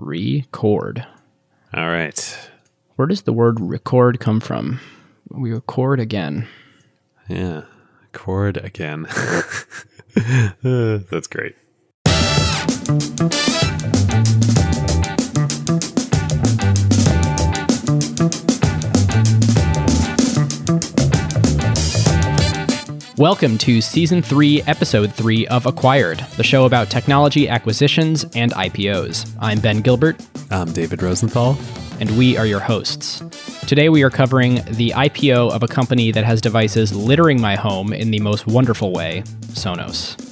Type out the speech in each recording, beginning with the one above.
record. All right. Where does the word record come from? We record again. Yeah. Chord again. Uh, that's great. Welcome to Season 3, Episode 3 of Acquired, the show about technology acquisitions and IPOs. I'm Ben Gilbert, I'm David Rosenthal. and we are your hosts. Today we are covering the IPO of a company that has devices littering my home in the most wonderful way Sonos.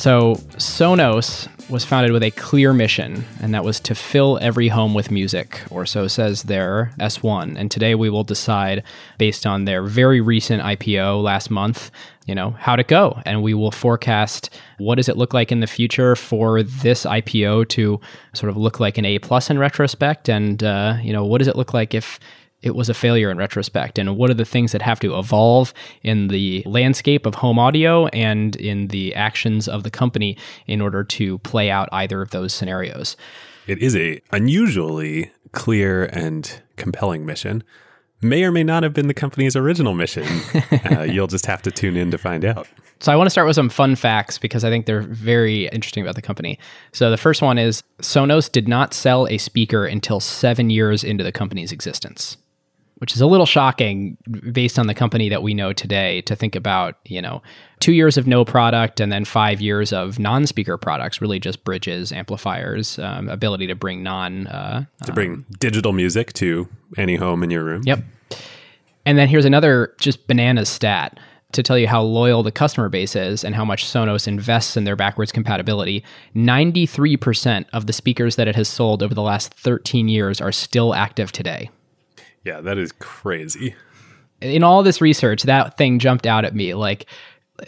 So, Sonos was founded with a clear mission, and that was to fill every home with music, or so says their S1. And today we will decide, based on their very recent IPO last month, you know, how'd it go? And we will forecast what does it look like in the future for this IPO to sort of look like an A plus in retrospect, and uh, you know, what does it look like if it was a failure in retrospect and what are the things that have to evolve in the landscape of home audio and in the actions of the company in order to play out either of those scenarios It is a unusually clear and compelling mission. May or may not have been the company's original mission. uh, you'll just have to tune in to find out. so i want to start with some fun facts because i think they're very interesting about the company so the first one is sonos did not sell a speaker until seven years into the company's existence which is a little shocking based on the company that we know today to think about, you know, two years of no product and then five years of non speaker products, really just bridges, amplifiers, um, ability to bring non. Uh, To bring digital music to any home in your room. yep. And then here's another just bananas stat to tell you how loyal the customer base is and how much Sonos invests in their backwards compatibility. 93% of the speakers that it has sold over the last 13 years are still active today. Yeah, that is crazy. in all this research, that thing jumped out at me. Like,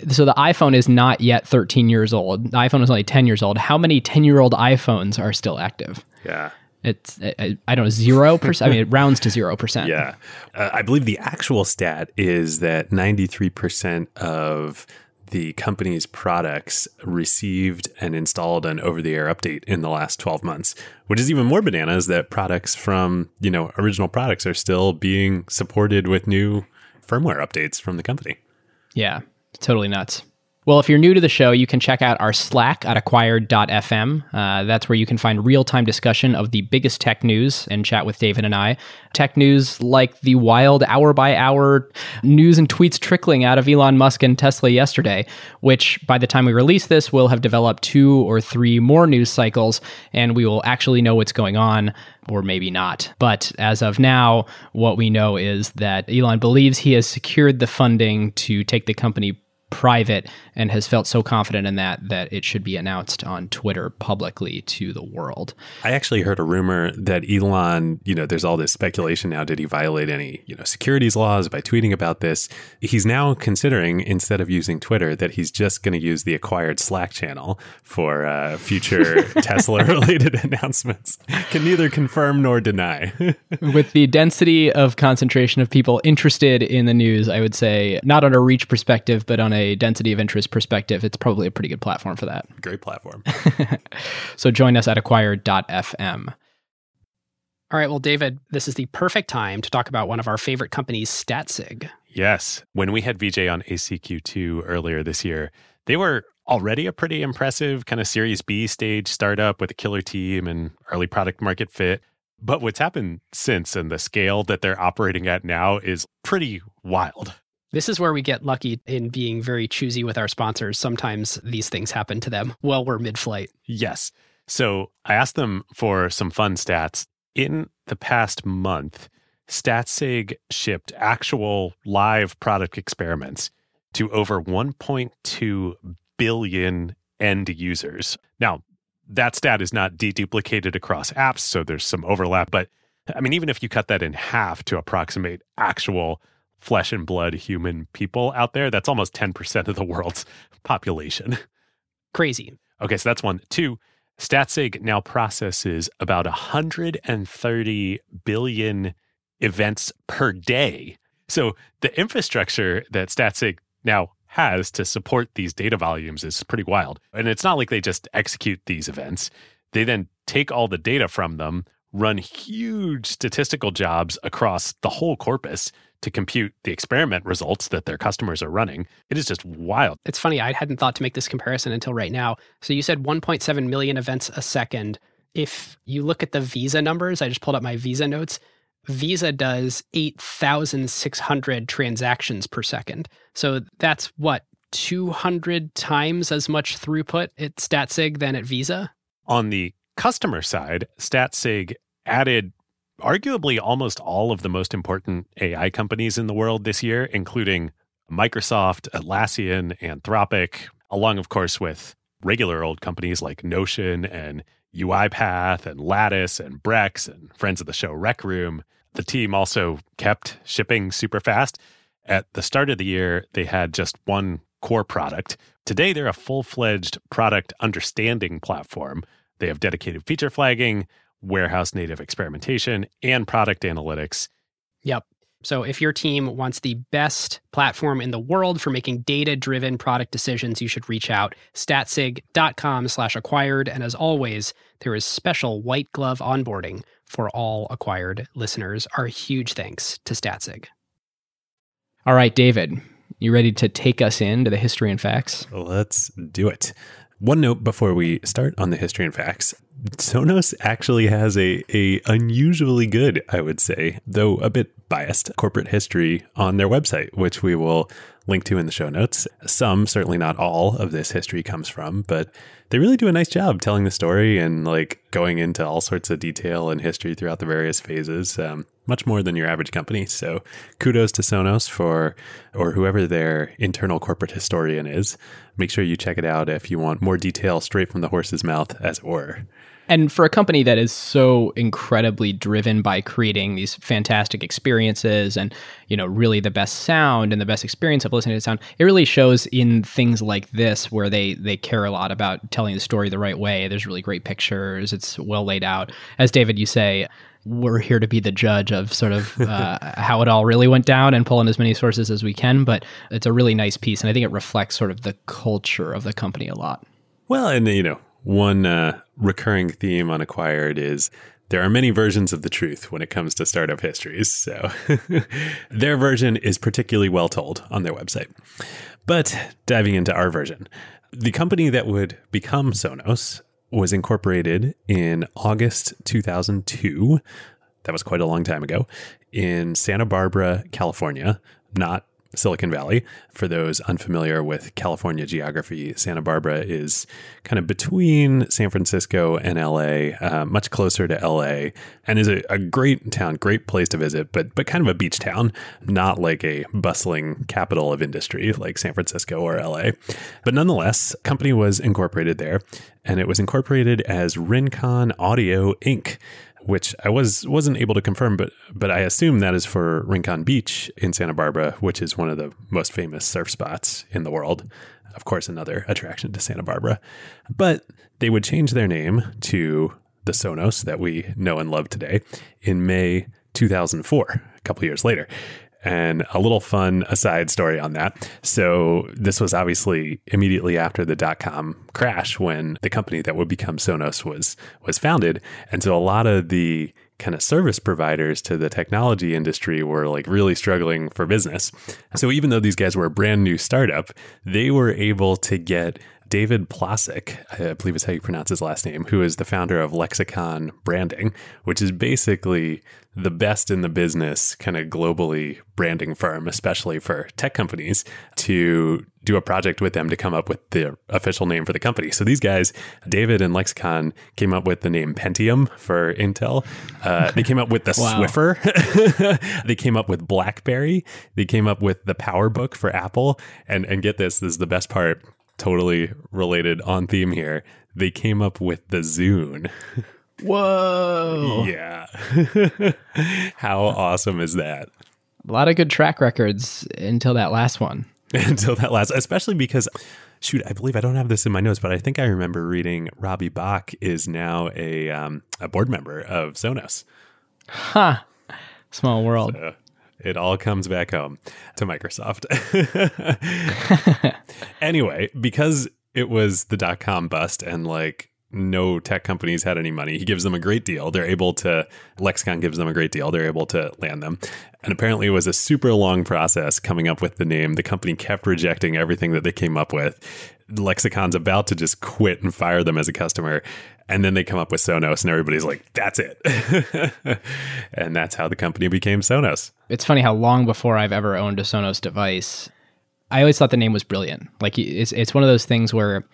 so the iPhone is not yet 13 years old. The iPhone is only 10 years old. How many 10 year old iPhones are still active? Yeah. It's, I, I don't know, 0%. I mean, it rounds to 0%. Yeah. Uh, I believe the actual stat is that 93% of the company's products received and installed an over the air update in the last 12 months, which is even more bananas that products from, you know, original products are still being supported with new firmware updates from the company. Yeah, totally nuts. Well, if you're new to the show, you can check out our Slack at acquired.fm. Uh, that's where you can find real time discussion of the biggest tech news and chat with David and I. Tech news like the wild hour by hour news and tweets trickling out of Elon Musk and Tesla yesterday, which by the time we release this will have developed two or three more news cycles, and we will actually know what's going on or maybe not. But as of now, what we know is that Elon believes he has secured the funding to take the company private and has felt so confident in that that it should be announced on Twitter publicly to the world. I actually heard a rumor that Elon, you know, there's all this speculation now. Did he violate any, you know, securities laws by tweeting about this? He's now considering, instead of using Twitter, that he's just going to use the acquired Slack channel for uh, future Tesla related announcements. Can neither confirm nor deny. With the density of concentration of people interested in the news, I would say not on a reach perspective, but on a density of interest perspective, it's probably a pretty good platform for that. Great platform. So join us at acquired.fm. All right, well, David, this is the perfect time to talk about one of our favorite companies, StatSig. Yes. When we had VJ on ACQ2 earlier this year, they were already a pretty impressive kind of Series B stage startup with a killer team and early product market fit. But what's happened since and the scale that they're operating at now is pretty wild. This is where we get lucky in being very choosy with our sponsors. Sometimes these things happen to them while we're mid flight. Yes. So I asked them for some fun stats. In the past month, StatSig shipped actual live product experiments to over 1.2 billion end users. Now, that stat is not deduplicated across apps, so there's some overlap. But I mean, even if you cut that in half to approximate actual flesh and blood human people out there, that's almost 10% of the world's population. Crazy. Okay, so that's one. Two, StatSig now processes about 130 billion events per day. So the infrastructure that StatSig now has to support these data volumes is pretty wild. And it's not like they just execute these events. They then take all the data from them, run huge statistical jobs across the whole corpus to compute the experiment results that their customers are running. It is just wild. It's funny, I hadn't thought to make this comparison until right now. So you said 1.7 million events a second. If you look at the Visa numbers, I just pulled up my Visa notes. Visa does 8,600 transactions per second. So that's what, 200 times as much throughput at StatSig than at Visa? On the customer side, StatSig added arguably almost all of the most important AI companies in the world this year, including Microsoft, Atlassian, Anthropic, along, of course, with regular old companies like Notion and UiPath and Lattice and Brex and friends of the show Rec Room. The team also kept shipping super fast. At the start of the year, they had just one core product. Today, they're a full fledged product understanding platform. They have dedicated feature flagging, warehouse native experimentation, and product analytics. Yep. So if your team wants the best platform in the world for making data-driven product decisions, you should reach out statsig.com slash acquired. And as always, there is special white glove onboarding for all acquired listeners. Our huge thanks to Statsig. All right, David, you ready to take us into the history and facts? Let's do it. One note before we start on the history and facts. Sonos actually has a, a unusually good, I would say, though a bit biased corporate history on their website, which we will link to in the show notes. Some, certainly not all of this history comes from, but they really do a nice job telling the story and like going into all sorts of detail and history throughout the various phases. Um, much more than your average company. So kudos to Sonos for, or whoever their internal corporate historian is. Make sure you check it out if you want more detail straight from the horse's mouth, as it were. And for a company that is so incredibly driven by creating these fantastic experiences and, you know, really the best sound and the best experience of listening to sound, it really shows in things like this where they they care a lot about telling the story the right way. There's really great pictures. It's well laid out. As David, you say, we're here to be the judge of sort of uh, how it all really went down and pull in as many sources as we can. But it's a really nice piece, and I think it reflects sort of the culture of the company a lot. Well, and you know, one uh, recurring theme on Acquired is there are many versions of the truth when it comes to startup histories. So their version is particularly well told on their website. But diving into our version, the company that would become Sonos was incorporated in August 2002. That was quite a long time ago in Santa Barbara, California, not Silicon Valley. For those unfamiliar with California geography, Santa Barbara is kind of between San Francisco and LA, uh, much closer to LA, and is a, a, great town, great place to visit, but but kind of a beach town, not like a bustling capital of industry like San Francisco or LA. But nonetheless, company was incorporated there, and it was incorporated as Rincon Audio Inc which I was wasn't able to confirm, but but I assume that is for Rincon Beach in Santa Barbara, which is one of the most famous surf spots in the world. Of course, another attraction to Santa Barbara. But they would change their name to the Sonos that we know and love today in May 2004, a couple years later. And a little fun aside story on that. So, this was obviously immediately after the dot com crash when the company that would become Sonos was was founded. And so a lot of the kind of service providers to the technology industry were like really struggling for business. So even though these guys were a brand new startup, they were able to get David Placek, I believe is how you pronounce his last name, who is the founder of Lexicon Branding, which is basically the best in the business kind of globally branding firm, especially for tech companies, to do a project with them to come up with the official name for the company. So these guys, David and Lexicon, came up with the name Pentium for Intel. Uh, they came up with the wow. Swiffer. they came up with BlackBerry. They came up with the PowerBook for Apple. And and get this, this is the best part totally related on theme here. They came up with the Zune. Whoa. yeah. How awesome is that? A lot of good track records until that last one. until that last, especially because shoot, I believe I don't have this in my notes, but I think I remember reading Robbie Bach is now a um, a board member of Sonos. Huh. Small world. So, it all comes back home to Microsoft. anyway, because it was the dot com bust and like no tech companies had any money. He gives them a great deal. They're able to, Lexicon gives them a great deal. They're able to land them. And apparently, it was a super long process coming up with the name. The company kept rejecting everything that they came up with. Lexicon's about to just quit and fire them as a customer. And then they come up with Sonos, and everybody's like, that's it. and that's how the company became Sonos. It's funny how long before I've ever owned a Sonos device, I always thought the name was brilliant. Like it's it's one of those things where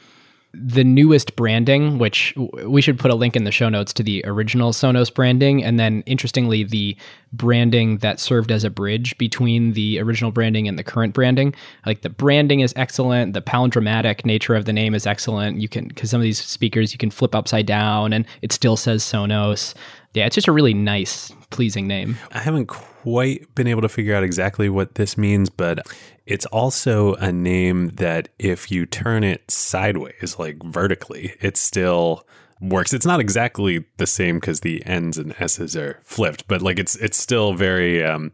the newest branding, which we should put a link in the show notes to the original Sonos branding, and then interestingly, the branding that served as a bridge between the original branding and the current branding. Like the branding is excellent, the palindromatic nature of the name is excellent. You can, because some of these speakers you can flip upside down and it still says Sonos. Yeah, it's just a really nice, pleasing name. I haven't quite been able to figure out exactly what this means, but it's also a name that if you turn it sideways, like vertically, it still works. It's not exactly the same because the N's and S's are flipped, but like it's it's still very um,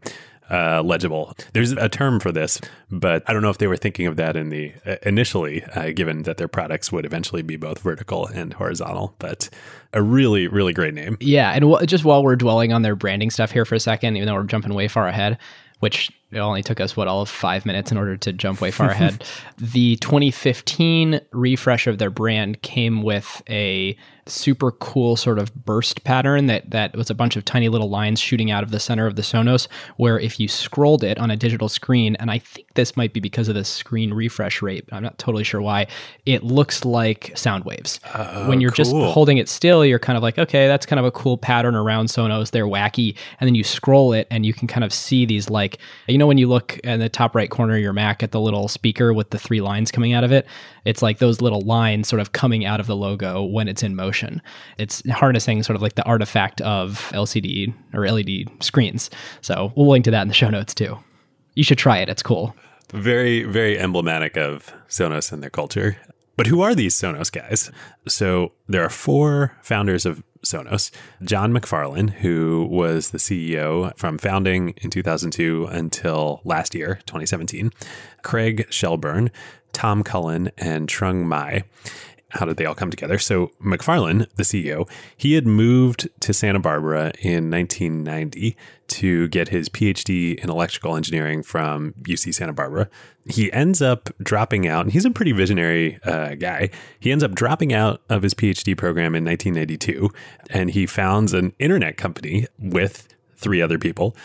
uh, legible. There's a term for this, but I don't know if they were thinking of that in the uh, initially, uh, given that their products would eventually be both vertical and horizontal. But a really, really great name. Yeah, and w- just while we're dwelling on their branding stuff here for a second, even though we're jumping way far ahead, which it only took us what all of five minutes in order to jump way far ahead. the 2015 refresh of their brand came with a super cool sort of burst pattern that that was a bunch of tiny little lines shooting out of the center of the Sonos. Where if you scrolled it on a digital screen, and I think this might be because of the screen refresh rate, I'm not totally sure why. It looks like sound waves. Oh, when you're cool. just holding it still, you're kind of like, okay, that's kind of a cool pattern around Sonos. They're wacky, and then you scroll it, and you can kind of see these like you know when you look in the top right corner of your Mac at the little speaker with the three lines coming out of it, it's like those little lines sort of coming out of the logo when it's in motion. It's harnessing sort of like the artifact of LCD or LED screens. So we'll link to that in the show notes too. You should try it. It's cool. Very, very emblematic of Sonos and their culture. But who are these Sonos guys? So there are four founders of Sonos. John MacFarlane, who was the CEO from founding in 2002 until last year, 2017. Craig Shelburne, Tom Cullen, and Trung Mai how did they all come together? So MacFarlane, the CEO, he had moved to Santa Barbara in 1990 to get his PhD in electrical engineering from UC Santa Barbara. He ends up dropping out, and he's a pretty visionary uh, guy. He ends up dropping out of his PhD program in 1992, and he founds an internet company with three other people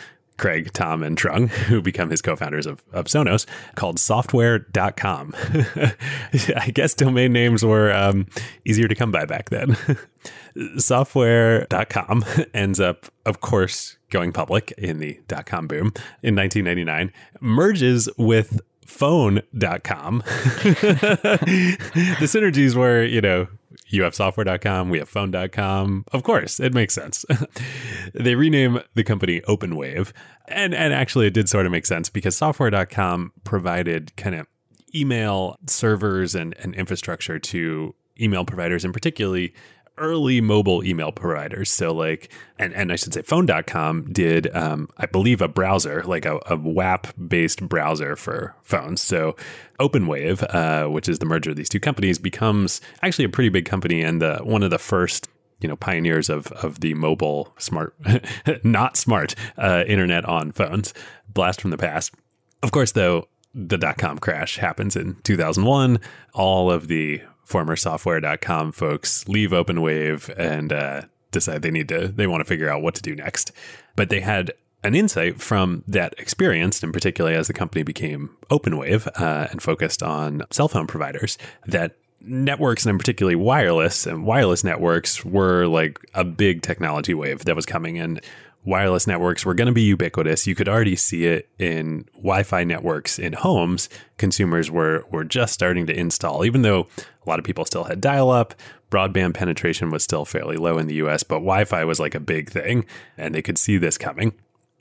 Craig, Tom, and Trung, who become his co founders of, of Sonos, called software.com. I guess domain names were um, easier to come by back then. software.com ends up, of course, going public in the dot com boom in 1999, merges with phone.com. the synergies were, you know, you have software.com, we have phone.com. Of course, it makes sense. they rename the company OpenWave. And and actually it did sort of make sense because software.com provided kind of email servers and, and infrastructure to email providers and particularly early mobile email providers. So like, and, and I should say phone.com did, um, I believe a browser, like a, a WAP based browser for phones. So OpenWave, uh, which is the merger of these two companies becomes actually a pretty big company and the, one of the first you know pioneers of of the mobile smart not smart uh, internet on phones blast from the past of course though the dot com crash happens in 2001 all of the former software.com folks leave OpenWave and uh, decide they need to, they want to figure out what to do next. But they had an insight from that experience, and particularly as the company became OpenWave uh, and focused on cell phone providers, that networks and particularly wireless and wireless networks were like a big technology wave that was coming and wireless networks were going to be ubiquitous. You could already see it in Wi-Fi networks in homes. Consumers were were just starting to install, even though a lot of people still had dial-up. Broadband penetration was still fairly low in the US, but Wi-Fi was like a big thing, and they could see this coming.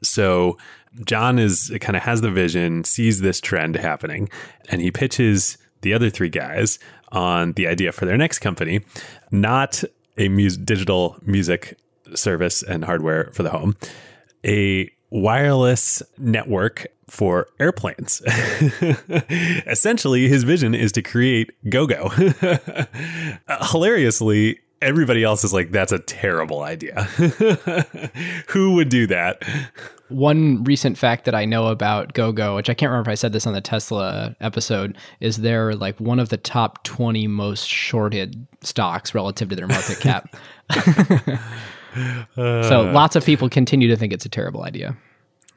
So John is kind of has the vision, sees this trend happening, and he pitches the other three guys on the idea for their next company, not a mus- digital music service and hardware for the home, a wireless network for airplanes. Essentially, his vision is to create GoGo. uh, hilariously, everybody else is like, that's a terrible idea. Who would do that? One recent fact that I know about GoGo, which I can't remember if I said this on the Tesla episode, is they're like one of the top 20 most shorted stocks relative to their market cap. So lots of people continue to think it's a terrible idea.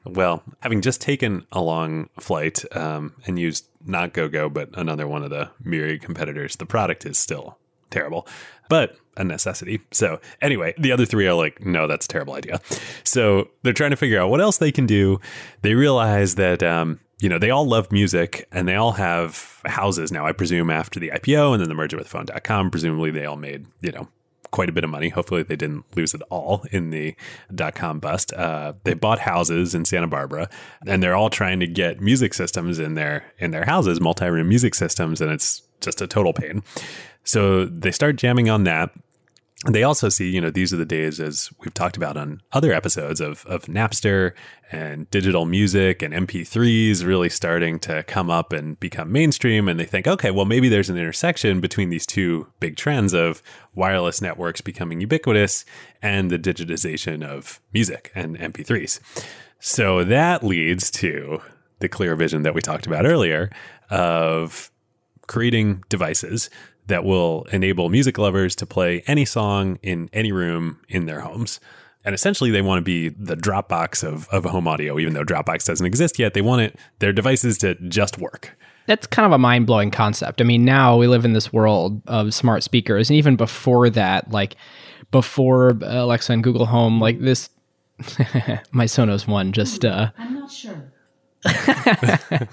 Well, having just taken a long flight um, and used not GoGo, but another one of the myriad competitors, the product is still terrible, but a necessity. So, anyway, the other three are like, no, that's a terrible idea. So, they're trying to figure out what else they can do. They realize that, um, you know, they all love music and they all have houses now, I presume, after the IPO and then the merger with phone.com. Presumably, they all made, you know, quite a bit of money. Hopefully, they didn't lose it all in the dot com bust. Uh, they bought houses in Santa Barbara, and they're all trying to get music systems in their in their houses, multi room music systems, and it's just a total pain. So they start jamming on that. They also see, you know, these are the days, as we've talked about on other episodes of, of Napster and digital music and MP3s really starting to come up and become mainstream. And they think, okay, well, maybe there's an intersection between these two big trends of wireless networks becoming ubiquitous and the digitization of music and MP3s. So that leads to the clear vision that we talked about earlier of creating devices that will enable music lovers to play any song in any room in their homes. And essentially, they want to be the Dropbox of, of home audio, even though Dropbox doesn't exist yet. They want it their devices to just work. That's kind of a mind blowing concept. I mean, now we live in this world of smart speakers, and even before that, like before Alexa and Google Home, like this, my Sonos one just. Uh, I'm not sure.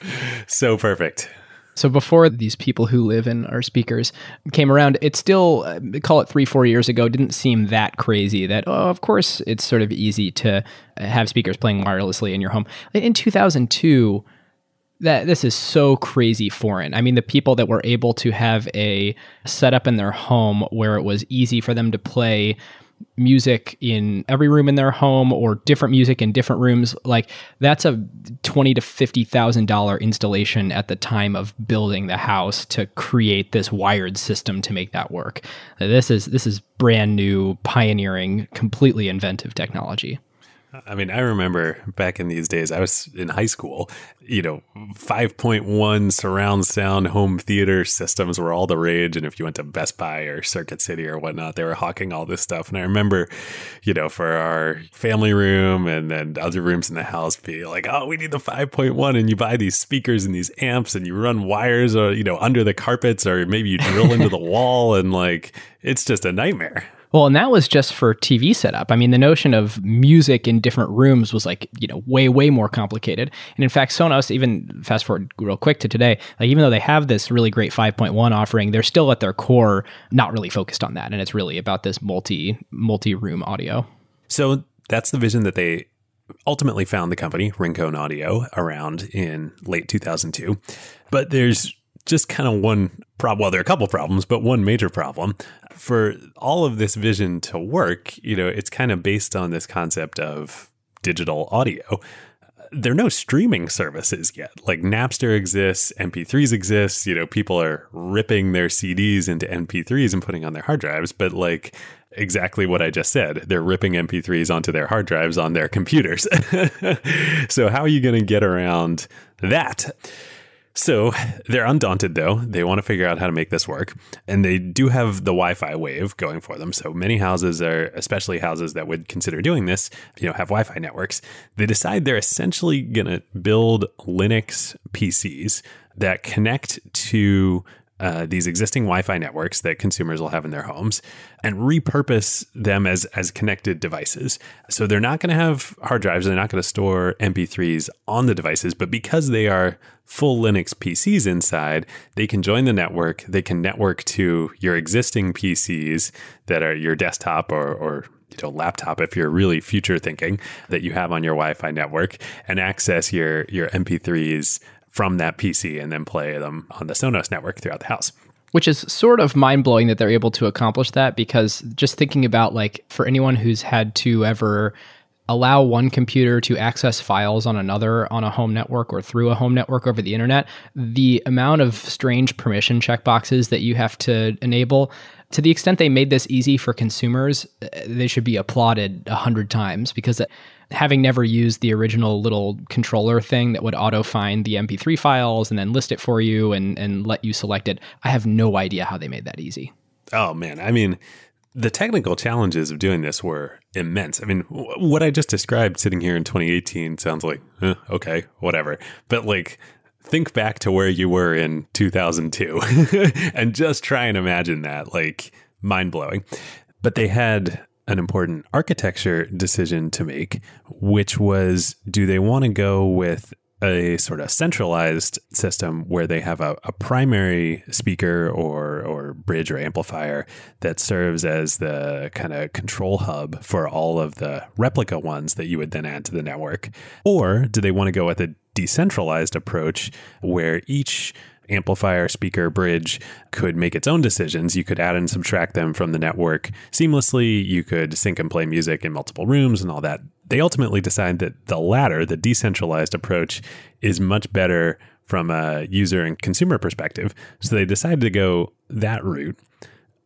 so perfect. So before these people who live in our speakers came around, it still, uh, call it three, four years ago, didn't seem that crazy that, oh, of course, it's sort of easy to have speakers playing wirelessly in your home. In 2002, that this is so crazy foreign. I mean, the people that were able to have a setup in their home where it was easy for them to play music in every room in their home or different music in different rooms like that's a twenty to fifty thousand dollar installation at the time of building the house to create this wired system to make that work. This is this is brand new pioneering completely inventive technology I mean, I remember back in these days, I was in high school, you know, 5.1 surround sound home theater systems were all the rage. And if you went to Best Buy or Circuit City or whatnot, they were hawking all this stuff. And I remember, you know, for our family room and then other rooms in the house, be like, oh, we need the 5.1. And you buy these speakers and these amps and you run wires or, you know, under the carpets or maybe you drill into the wall and like, it's just a nightmare. Well, and that was just for TV setup. I mean, the notion of music in different rooms was like, you know, way, way more complicated. And in fact, Sonos, even fast forward real quick to today, like even though they have this really great 5.1 offering, they're still at their core not really focused on that. And it's really about this multi, multi room audio. So that's the vision that they ultimately found the company, Rincon Audio, around in late 2002. But there's just kind of one problem. Well, there are a couple problems, but one major problem for all of this vision to work. You know, it's kind of based on this concept of digital audio. There are no streaming services yet. Like Napster exists, MP3s exist. You know, people are ripping their CDs into MP3s and putting on their hard drives, but like exactly what I just said. They're ripping MP3s onto their hard drives on their computers. so, how are you going to get around that? So they're undaunted, though. They want to figure out how to make this work. And they do have the Wi Fi wave going for them. So many houses are, especially houses that would consider doing this, you know, have Wi Fi networks. They decide they're essentially going to build Linux PCs that connect to uh, these existing Wi-Fi networks that consumers will have in their homes and repurpose them as as connected devices. So they're not going to have hard drives, they're not going to store MP3s on the devices, but because they are full Linux PCs inside, they can join the network. They can network to your existing PCs that are your desktop or, or you know, laptop if you're really future thinking that you have on your Wi-Fi network and access your your MP3s from that PC and then play them on the Sonos network throughout the house. Which is sort of mind blowing that they're able to accomplish that because just thinking about like for anyone who's had to ever allow one computer to access files on another on a home network or through a home network over the internet, the amount of strange permission checkboxes that you have to enable, to the extent they made this easy for consumers, they should be applauded a hundred times because having never used the original little controller thing that would auto find the MP3 files and then list it for you and, and let you select it, I have no idea how they made that easy. Oh man, I mean, the technical challenges of doing this were immense. I mean, what I just described sitting here in 2018 sounds like, eh, okay, whatever. But like, think back to where you were in 2002 and just try and imagine that. Like, mind blowing. But they had an important architecture decision to make, which was do they want to go with a sort of centralized system where they have a, a, primary speaker or or bridge or amplifier that serves as the kind of control hub for all of the replica ones that you would then add to the network? Or do they want to go with a decentralized approach where each amplifier, speaker, bridge could make its own decisions. You could add and subtract them from the network seamlessly. You could sync and play music in multiple rooms and all that. They ultimately decide that the latter, the decentralized approach, is much better from a user and consumer perspective. So they decided to go that route.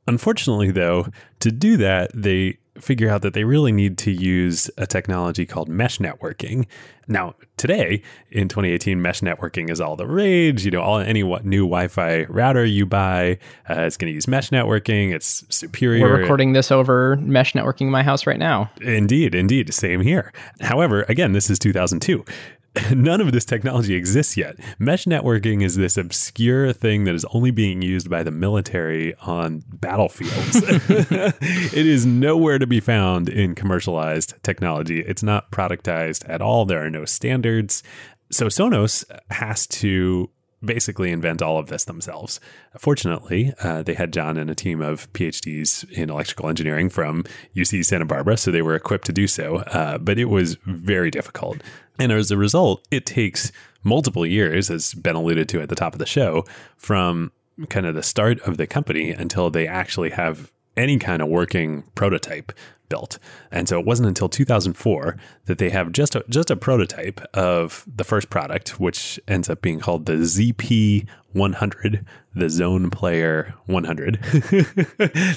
Unfortunately, though, to do that, they figure out that they really need to use a technology called mesh networking. Now, today in 2018, mesh networking is all the rage. You know, all any new Wi-Fi router you buy, uh, it's going to use mesh networking. It's superior. We're recording this over mesh networking in my house right now. Indeed, indeed, same here. However, again, this is 2002. none of this technology exists yet. Mesh networking is this obscure thing that is only being used by the military on battlefields. it is nowhere to be found in commercialized technology. It's not productized at all. There are no standards. So Sonos has to basically invent all of this themselves. Fortunately, uh, they had John and a team of PhDs in electrical engineering from UC Santa Barbara, so they were equipped to do so. Uh, but it was very difficult. And as a result, it takes multiple years, as Ben alluded to at the top of the show, from kind of the start of the company until they actually have any kind of working prototype built. And so it wasn't until 2004 that they have just a, just a prototype of the first product, which ends up being called the ZP 100, the Zone Player 100.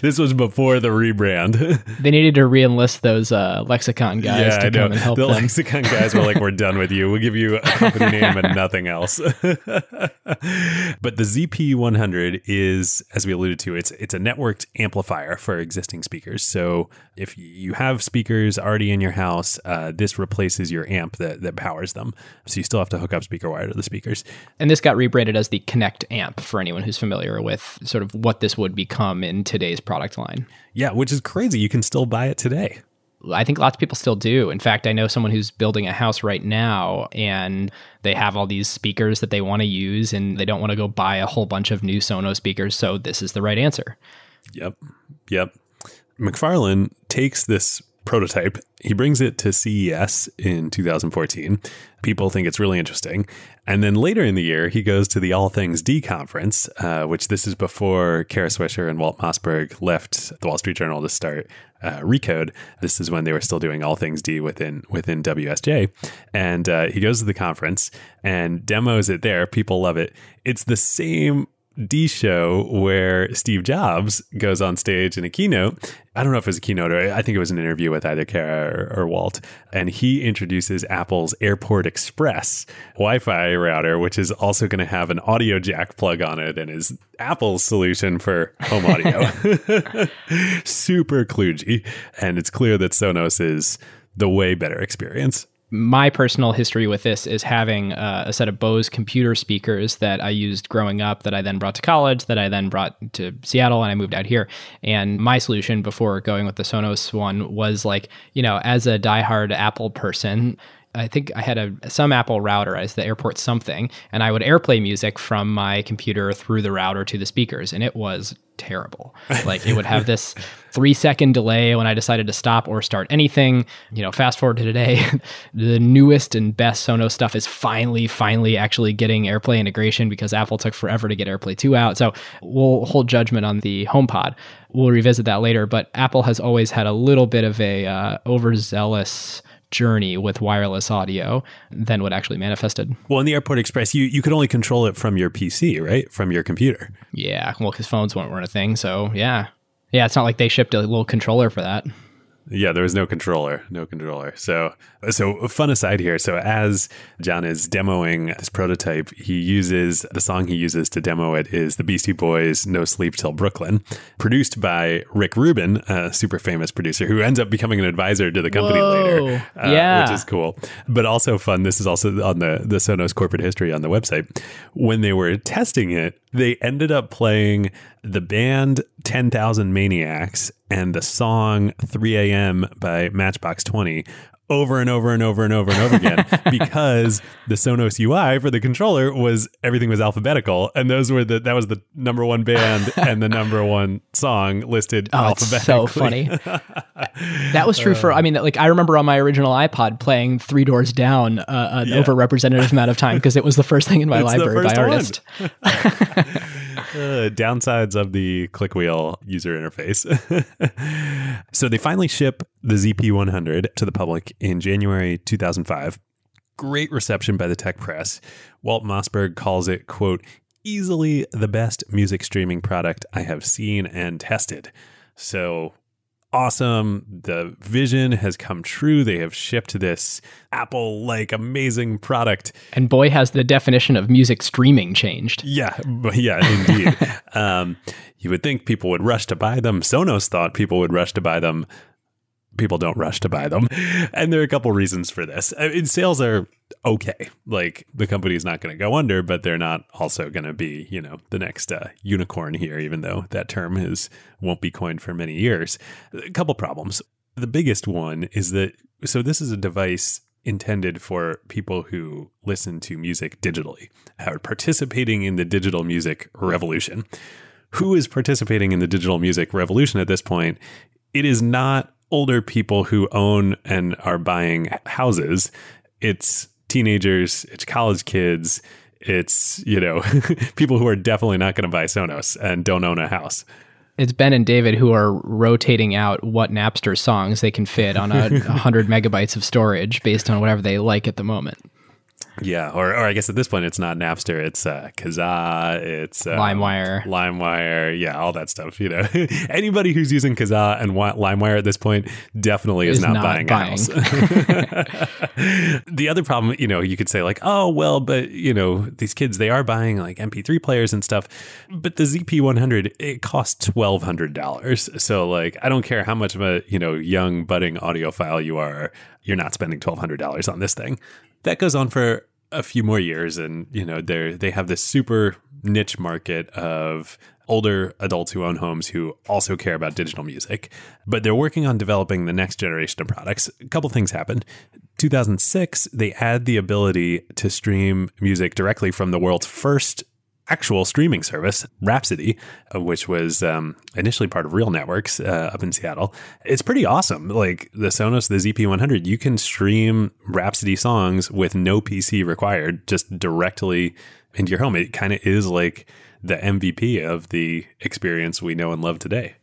this was before the rebrand. they needed to reenlist those uh, lexicon guys yeah, to I come know. and help the them. lexicon guys were like, "We're done with you. We'll give you a company name and nothing else." but the ZP 100 is, as we alluded to, it's it's a networked amplifier for existing speakers. So if you have speakers already in your house, uh, this replaces your amp that that powers them. So you still have to hook up speaker wire to the speakers. And this got rebranded as the Connect Connect amp for anyone who's familiar with sort of what this would become in today's product line. Yeah, which is crazy. You can still buy it today. I think lots of people still do. In fact, I know someone who's building a house right now and they have all these speakers that they want to use and they don't want to go buy a whole bunch of new Sonos speakers. So this is the right answer. Yep. Yep. MacFarlane takes this prototype. He brings it to CES in 2014. People think it's really interesting. And then later in the year, he goes to the All Things D conference, uh, which this is before Kara Swisher and Walt Mossberg left the Wall Street Journal to start uh, Recode. This is when they were still doing All Things D within within WSJ. And uh, he goes to the conference and demos it there. People love it. It's the same D show where Steve Jobs goes on stage in a keynote. I don't know if it was a keynote or I think it was an interview with either Kara or, or Walt. And he introduces Apple's Airport Express Wi Fi router, which is also going to have an audio jack plug on it and is Apple's solution for home audio. Super kludgy. And it's clear that Sonos is the way better experience my personal history with this is having uh, a set of Bose computer speakers that I used growing up that I then brought to college, that I then brought to Seattle, and I moved out here. And my solution before going with the Sonos one was like, you know, as a diehard Apple person, I think I had a some Apple router as the airport something, and I would AirPlay music from my computer through the router to the speakers, and it was terrible. Like it would have this three second delay when I decided to stop or start anything. You know, fast forward to today, the newest and best Sonos stuff is finally, finally actually getting AirPlay integration because Apple took forever to get AirPlay 2 out. So we'll hold judgment on the HomePod. We'll revisit that later, but Apple has always had a little bit of a uh, overzealous journey with wireless audio than what actually manifested. Well, in the Airport Express, you, you could only control it from your PC, right? From your computer. Yeah, well, because phones weren't, weren't a thing. So, yeah. Yeah, it's not like they shipped a little controller for that. Yeah, there was no controller, no controller. So, so fun aside here. So, as John is demoing this prototype, he uses the song he uses to demo it is the Beastie Boys' "No Sleep Till Brooklyn," produced by Rick Rubin, a super famous producer who ends up becoming an advisor to the company Whoa. later. uh, Yeah. which is cool. But also fun. This is also on the the Sonos corporate history on the website. When they were testing it, they ended up playing the band 10,000 Maniacs and the song 3 a.m. by Matchbox 20 over and over and over and over and over again because the Sonos UI for the controller was everything was alphabetical and those were the that was the number one band and the number one song listed Oh, it's alphabetically. so funny. that was true for, I mean, like, I remember on my original iPod playing Three Doors Down uh, an Yeah. overrepresentative amount of time because it was the first thing in my It's the library by one. artist. Uh, downsides of the click wheel user interface. so they finally ship the ZP100 to the public in January 2005. Great reception by the tech press. Walt Mossberg calls it, quote, easily the best music streaming product I have seen and tested. So awesome. The vision has come true. They have shipped this Apple like amazing product And boy, has the definition of music streaming changed. yeah, but yeah, indeed. um, you would think people would rush to buy them. Sonos thought people would rush to buy them. People don't rush to buy them, and there are a couple reasons for this. I mean, sales are okay. Like the company's not going to go under, but they're not also going to be, you know, the next uh, unicorn here. Even though that term is won't be coined for many years. A couple problems. The biggest one is that so this is a device intended for people who listen to music digitally, are participating in the digital music revolution. Who is participating in the digital music revolution at this point? It is not older people who own and are buying houses. It's teenagers, it's college kids, it's, you know, people who are definitely not going to buy Sonos and don't own a house. It's Ben and David who are rotating out what Napster songs they can fit on a 100 megabytes of storage based on whatever they like at the moment. Yeah, or, or I guess at this point it's not Napster, it's uh, Kazaa, it's um, LimeWire. LimeWire, yeah, all that stuff. You know, anybody who's using Kazaa and Wi- LimeWire at this point definitely is, Is not, not buying, buying. a house. the other problem, you know, you could say like, oh well, but you know, these kids they are buying like MP3 players and stuff, but the ZP100 it costs twelve hundred dollars. So like, I don't care how much of a you know young budding audiophile you are, you're not spending twelve hundred dollars on this thing. That goes on for a few more years and you know they're they have this super niche market of older adults who own homes who also care about digital music but they're working on developing the next generation of products. A couple things happened. 2006 they add the ability to stream music directly from the world's first actual streaming service, Rhapsody, which was um, initially part of Real Networks uh, up in Seattle. It's pretty awesome. Like the Sonos, the ZP100, you can stream Rhapsody songs with no PC required, just directly into your home. It kind of is like the MVP of the experience we know and love today.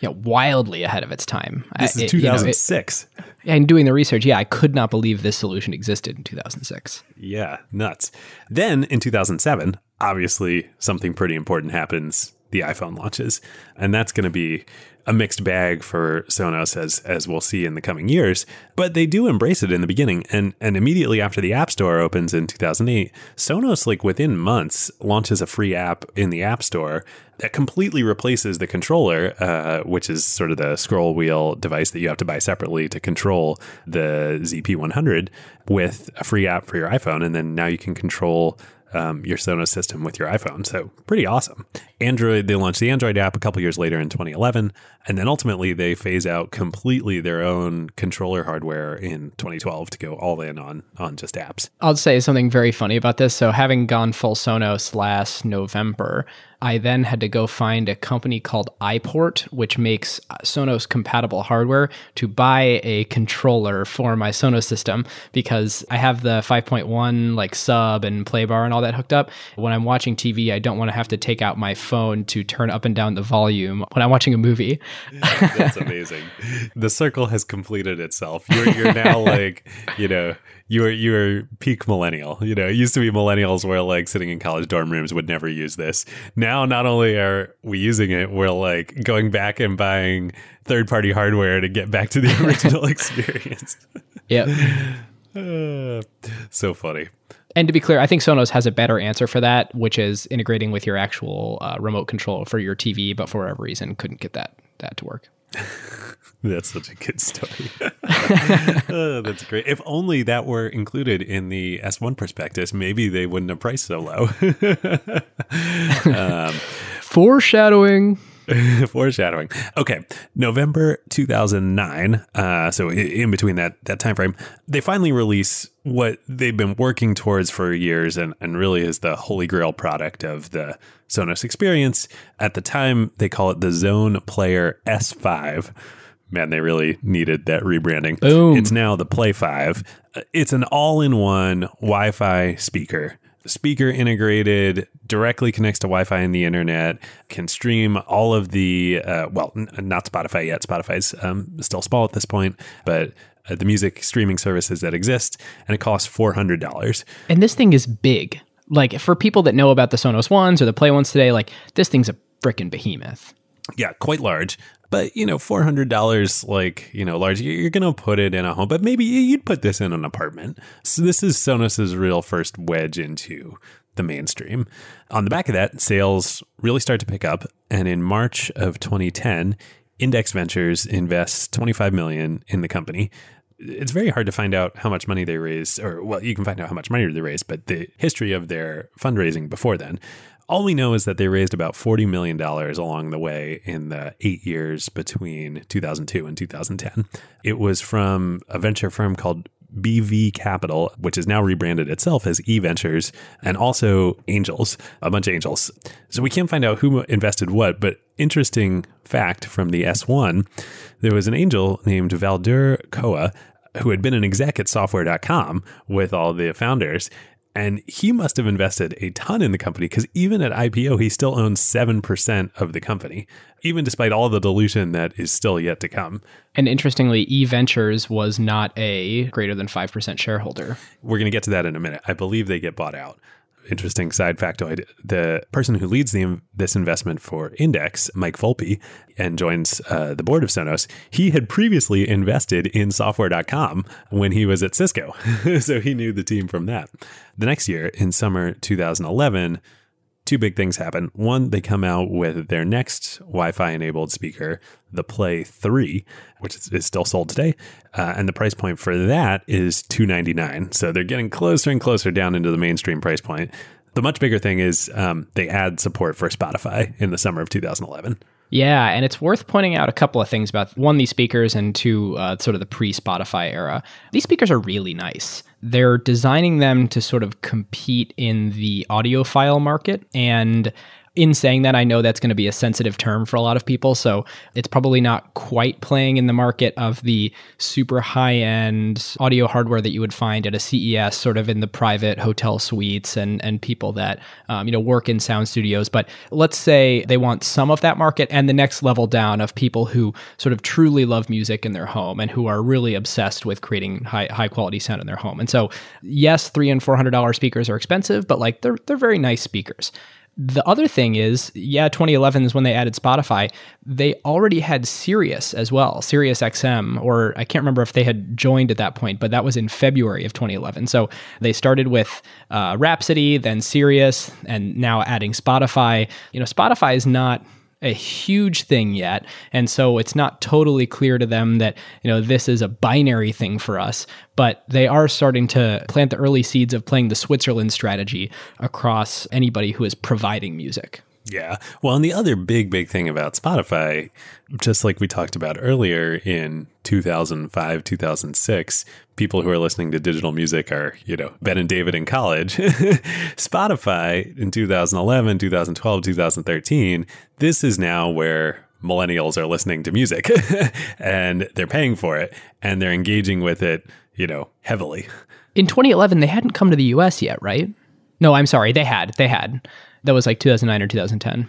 Yeah, wildly ahead of its time. This is it- you know, it- 2006. and doing the research, yeah, I could not believe this solution existed in 2006. Yeah, nuts. Then in 2007, obviously something pretty important happens. The iPhone launches, and that's going to be a mixed bag for Sonos as as we'll see in the coming years. But they do embrace it in the beginning, and and immediately after the App Store opens in 2008, Sonos like within months launches a free app in the App Store that completely replaces the controller, uh, which is sort of the scroll wheel device that you have to buy separately to control the ZP100 with a free app for your iPhone, and then now you can control um, your Sonos system with your iPhone. So pretty awesome. Android, they launched the Android app a couple years later in 2011, and then ultimately they phase out completely their own controller hardware in 2012 to go all in on on just apps. I'll say something very funny about this. So, having gone full Sonos last November, I then had to go find a company called iPort, which makes Sonos compatible hardware, to buy a controller for my Sonos system because I have the 5.1 like sub and play bar and all that hooked up. When I'm watching TV, I don't want to have to take out my phone to turn up and down the volume when I'm watching a movie. That's amazing. the circle has completed itself. You're, you're now like, you know, you are you are peak millennial. You know, it used to be millennials were like sitting in college dorm rooms would never use this. Now, not only are we using it, we're like going back and buying third party hardware to get back to the original experience. Yep. Uh, so funny. And to be clear, I think Sonos has a better answer for that, which is integrating with your actual uh, remote control for your TV, but for whatever reason couldn't get that that to work. That's such a good story. oh, that's great. If only that were included in the S1 prospectus, maybe they wouldn't have priced so low. um, Foreshadowing. foreshadowing. Okay, November 2009. Uh, so in between that that time frame, they finally release what they've been working towards for years, and and really is the holy grail product of the Sonos experience. At the time, they call it the Zone Player S5 man, they really needed that rebranding. Boom. It's now the Play 5. It's an all in one Wi Fi speaker. Speaker integrated directly connects to Wi Fi and the internet, can stream all of the, uh, well, n- not Spotify yet. Spotify's um, still small at this point, but uh, the music streaming services that exist, and it costs $400. And this thing is big. Like for people that know about the Sonos ones or the Play ones today, like this thing's a freaking behemoth. Yeah, quite large. But you know, four hundred dollars, like you know, large. You're gonna put it in a home, but maybe you'd put this in an apartment. So this is Sonos's real first wedge into the mainstream. On the back of that, sales really start to pick up, and in March of 2010, Index Ventures invests 25 million in the company. It's very hard to find out how much money they raised, or well, you can find out how much money they raised, but the history of their fundraising before then all we know is that they raised about $40 million along the way in the eight years between 2002 and 2010. It was from a venture firm called BV Capital, which is now rebranded itself as E Ventures, and also Angels, a bunch of angels. So we can't find out who invested what, but interesting fact from the S1 there was an angel named Valdur Koha who had been an exec at software.com with all the founders. And he must have invested a ton in the company because even at IPO, he still owns 7% of the company, even despite all the dilution that is still yet to come. And interestingly, E Ventures was not a greater than 5% shareholder. We're going to get to that in a minute. I believe they get bought out interesting side factoid. The person who leads the, this investment for index mike volpi and joins uh, the board of sonos he had previously invested in software.com when he was at cisco. So he knew the team from that. The next year in summer 2011 two big things happen. One, they come out with their next Wi Fi enabled speaker, the Play 3, which is, still sold today. Uh, and the price point for that is 299. So they're getting closer and closer down into the mainstream price point. The much bigger thing is um, they add support for Spotify in the summer of 2011. Yeah, and it's worth pointing out a couple of things about one, these speakers, and two, uh, sort of the pre Spotify era. These speakers are really nice. They're designing them to sort of compete in the audiophile market. And in saying that, I know that's going to be a sensitive term for a lot of people. So it's probably not quite playing in the market of the super high end audio hardware that you would find at a CES, sort of in the private hotel suites and, and people that, um, you know, work in sound studios. But let's say they want some of that market and the next level down of people who sort of truly love music in their home and who are really obsessed with creating high, high quality sound in their home. And so, yes, three and $400 speakers are expensive, but like they're, they're very nice speakers. The other thing is, yeah, 2011 is when they added Spotify. They already had Sirius as well, Sirius XM, or I can't remember if they had joined at that point, but that was in February of 2011. So they started with uh, Rhapsody, then Sirius, and now adding Spotify. You know, Spotify is not a huge thing yet. And so it's not totally clear to them that you know this is a binary thing for us but they are starting to plant the early seeds of playing the Switzerland strategy across anybody who is providing music Yeah. Well, and the other big, big thing about Spotify, just like we talked about earlier in 2005, 2006, people who are listening to digital music are, you know, Ben and David in college. Spotify in 2011, 2012, 2013, this is now where millennials are listening to music and they're paying for it and they're engaging with it, you know, heavily. In 2011, they hadn't come to the US yet, right? No, I'm sorry. They had. They had. That was like 2009 or 2010.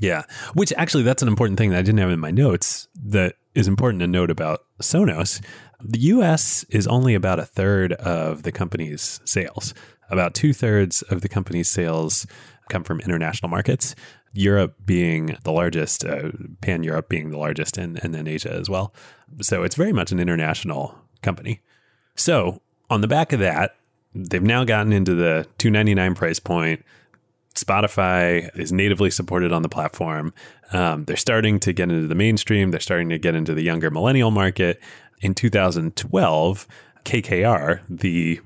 Yeah. Which actually, that's an important thing that I didn't have in my notes that is important to note about Sonos. The US is only about a third of the company's sales. About two thirds of the company's sales come from international markets. Europe being the largest, uh, Pan Europe being the largest, and, and then Asia as well. So it's very much an international company. So on the back of that, they've now gotten into the 299 price point. Spotify is natively supported on the platform. Um, they're starting to get into the mainstream. They're starting to get into the younger millennial market. In 2012, KKR, the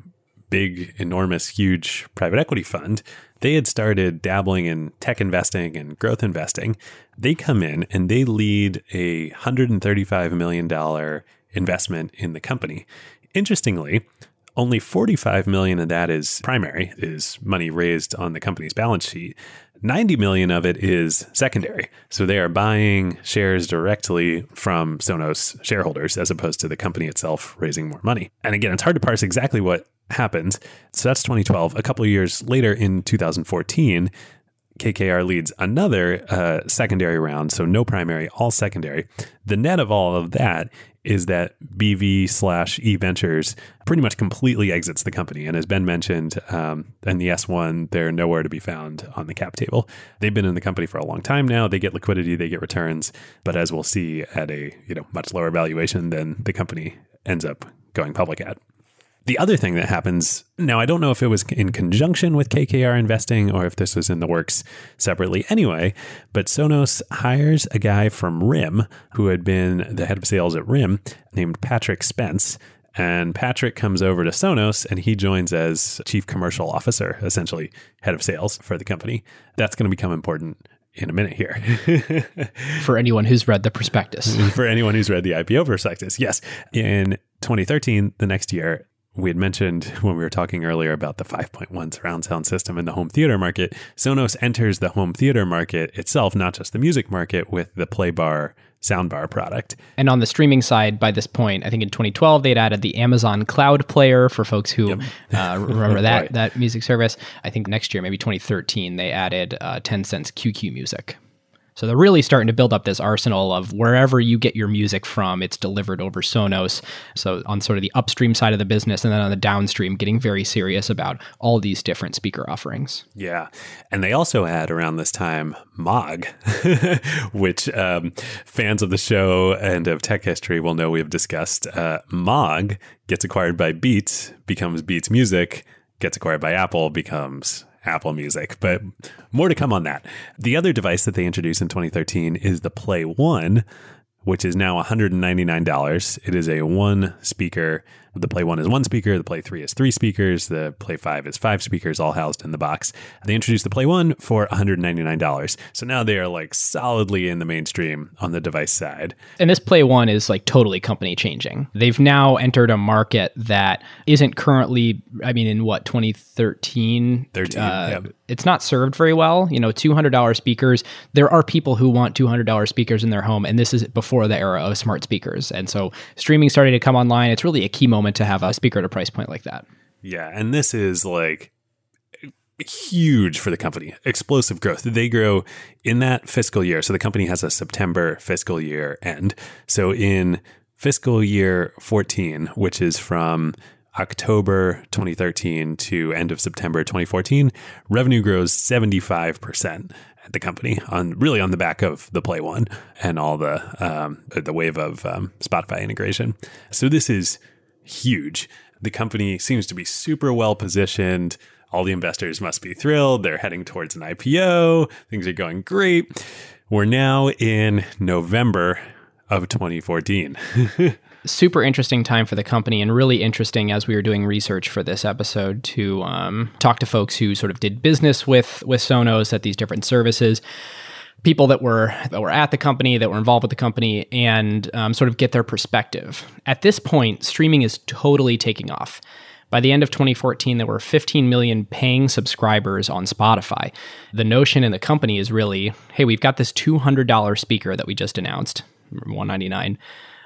big, enormous, huge private equity fund, they had started dabbling in tech investing and growth investing. They come in and they lead a $135 million investment in the company. Interestingly, only 45 million of that is primary, is money raised on the company's balance sheet. 90 million of it is secondary. So they are buying shares directly from Sonos shareholders as opposed to the company itself raising more money. And again, it's hard to parse exactly what happened. So that's 2012. A couple of years later in 2014, KKR leads another uh, secondary round, so no primary, all secondary. The net of all of that is that BV slash E Ventures pretty much completely exits the company. And as Ben mentioned, um, and the S1, they're nowhere to be found on the cap table. They've been in the company for a long time now. They get liquidity, they get returns, but as we'll see, at a you know much lower valuation than the company ends up going public at. The other thing that happens now, I don't know if it was in conjunction with KKR investing or if this was in the works separately anyway, but Sonos hires a guy from RIM who had been the head of sales at RIM named Patrick Spence. And Patrick comes over to Sonos and he joins as chief commercial officer, essentially head of sales for the company. That's going to become important in a minute here. For anyone who's read the prospectus. For anyone who's read the IPO prospectus, yes. In 2013, the next year, we had mentioned when we were talking earlier about the 5.1 surround sound system in the home theater market. Sonos enters the home theater market itself, not just the music market, with the Playbar soundbar product. And on the streaming side, by this point, I think in 2012 they'd added the Amazon Cloud Player for folks who yep. uh, remember that right. that music service. I think next year, maybe 2013, they added uh, cents QQ Music. So they're really starting to build up this arsenal of wherever you get your music from, it's delivered over Sonos. So on sort of the upstream side of the business, and then on the downstream, getting very serious about all these different speaker offerings. Yeah, and they also had around this time Mog, which um, fans of the show and of tech history will know we've discussed. Uh, Mog gets acquired by Beats, becomes Beats Music, gets acquired by Apple, becomes Apple Music, but more to come on that. The other device that they introduced in 2013 is the Play One, which is now $199. It is a one speaker the Play 1 is one speaker, the Play 3 is three speakers, the Play 5 is five speakers, all housed in the box. They introduced the Play 1 for $199. So now they are like solidly in the mainstream on the device side. And this Play 1 is like totally company changing. They've now entered a market that isn't currently, I mean, in what, 2013? 13, uh. It's not served very well. You know, $200 speakers. There are people who want $200 speakers in their home, and this is before the era of smart speakers. And so streaming started to come online. It's really a key moment moment to have a speaker at a price point like that. Yeah, and this is like huge for the company. Explosive growth. They grow in that fiscal year. So the company has a September fiscal year end. So in fiscal year 14, which is from October 2013 to end of September 2014, revenue grows 75% at the company on really on the back of the Play One and all the um, the wave of um, Spotify integration. So this is huge. The company seems to be super well positioned. All the investors must be thrilled. They're heading towards an IPO. Things are going great. We're now in November of 2014. super interesting time for the company and really interesting as we were doing research for this episode to um, talk to folks who sort of did business with with Sonos at these different services people that were that were at the company that were involved with the company and um, sort of get their perspective. At this point streaming is totally taking off. By the end of 2014 there were 15 million paying subscribers on spotify. The notion in the company is really hey we've got this $200 speaker that we just announced 199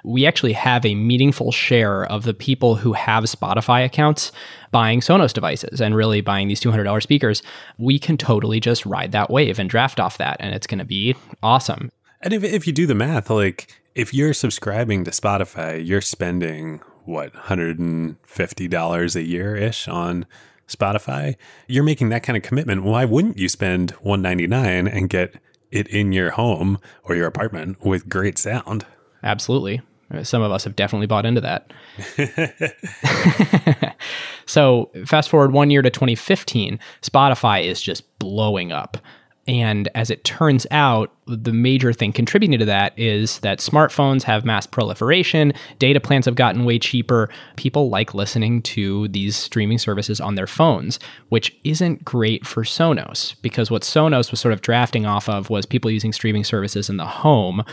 we actually have a meaningful share of the people who have Spotify accounts buying Sonos devices and really buying these $200 speakers. We can totally just ride that wave and draft off that, and it's going to be awesome. And if, if you do the math, like if you're subscribing to Spotify, you're spending what, $150 a year ish on Spotify? You're making that kind of commitment. Why wouldn't you spend 199 and get it in your home or your apartment with great sound? Absolutely. Some of us have definitely bought into that. so, fast forward one year to 2015, Spotify is just blowing up. And as it turns out, the major thing contributing to that is that smartphones have mass proliferation, data plans have gotten way cheaper. People like listening to these streaming services on their phones, which isn't great for Sonos because what Sonos was sort of drafting off of was people using streaming services in the home.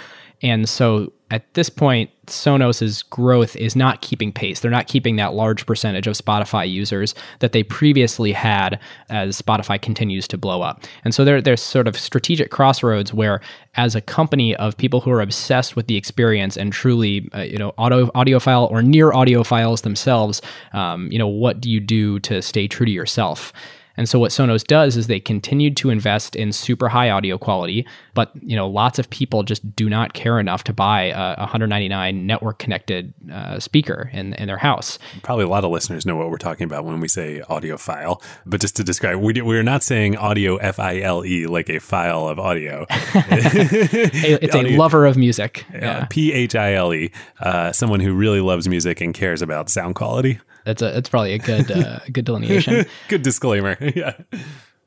And so at this point, Sonos's growth is not keeping pace. They're not keeping that large percentage of Spotify users that they previously had as Spotify continues to blow up. And so there, there's sort of strategic crossroads where, as a company of people who are obsessed with the experience and truly, uh, you know, audio audiophile or near audiophiles themselves, um, you know, what do you do to stay true to yourself? And so what Sonos does is they continued to invest in super high audio quality, but you know lots of people just do not care enough to buy a 199 network connected uh, speaker in in their house. Probably a lot of listeners know what we're talking about when we say audiophile, but just to describe, we we're not saying audio F I L E like a file of audio. it's audio, a lover of music. P H I L E, uh, someone who really loves music and cares about sound quality. That's a that's probably a good uh, good delineation. good disclaimer. yeah.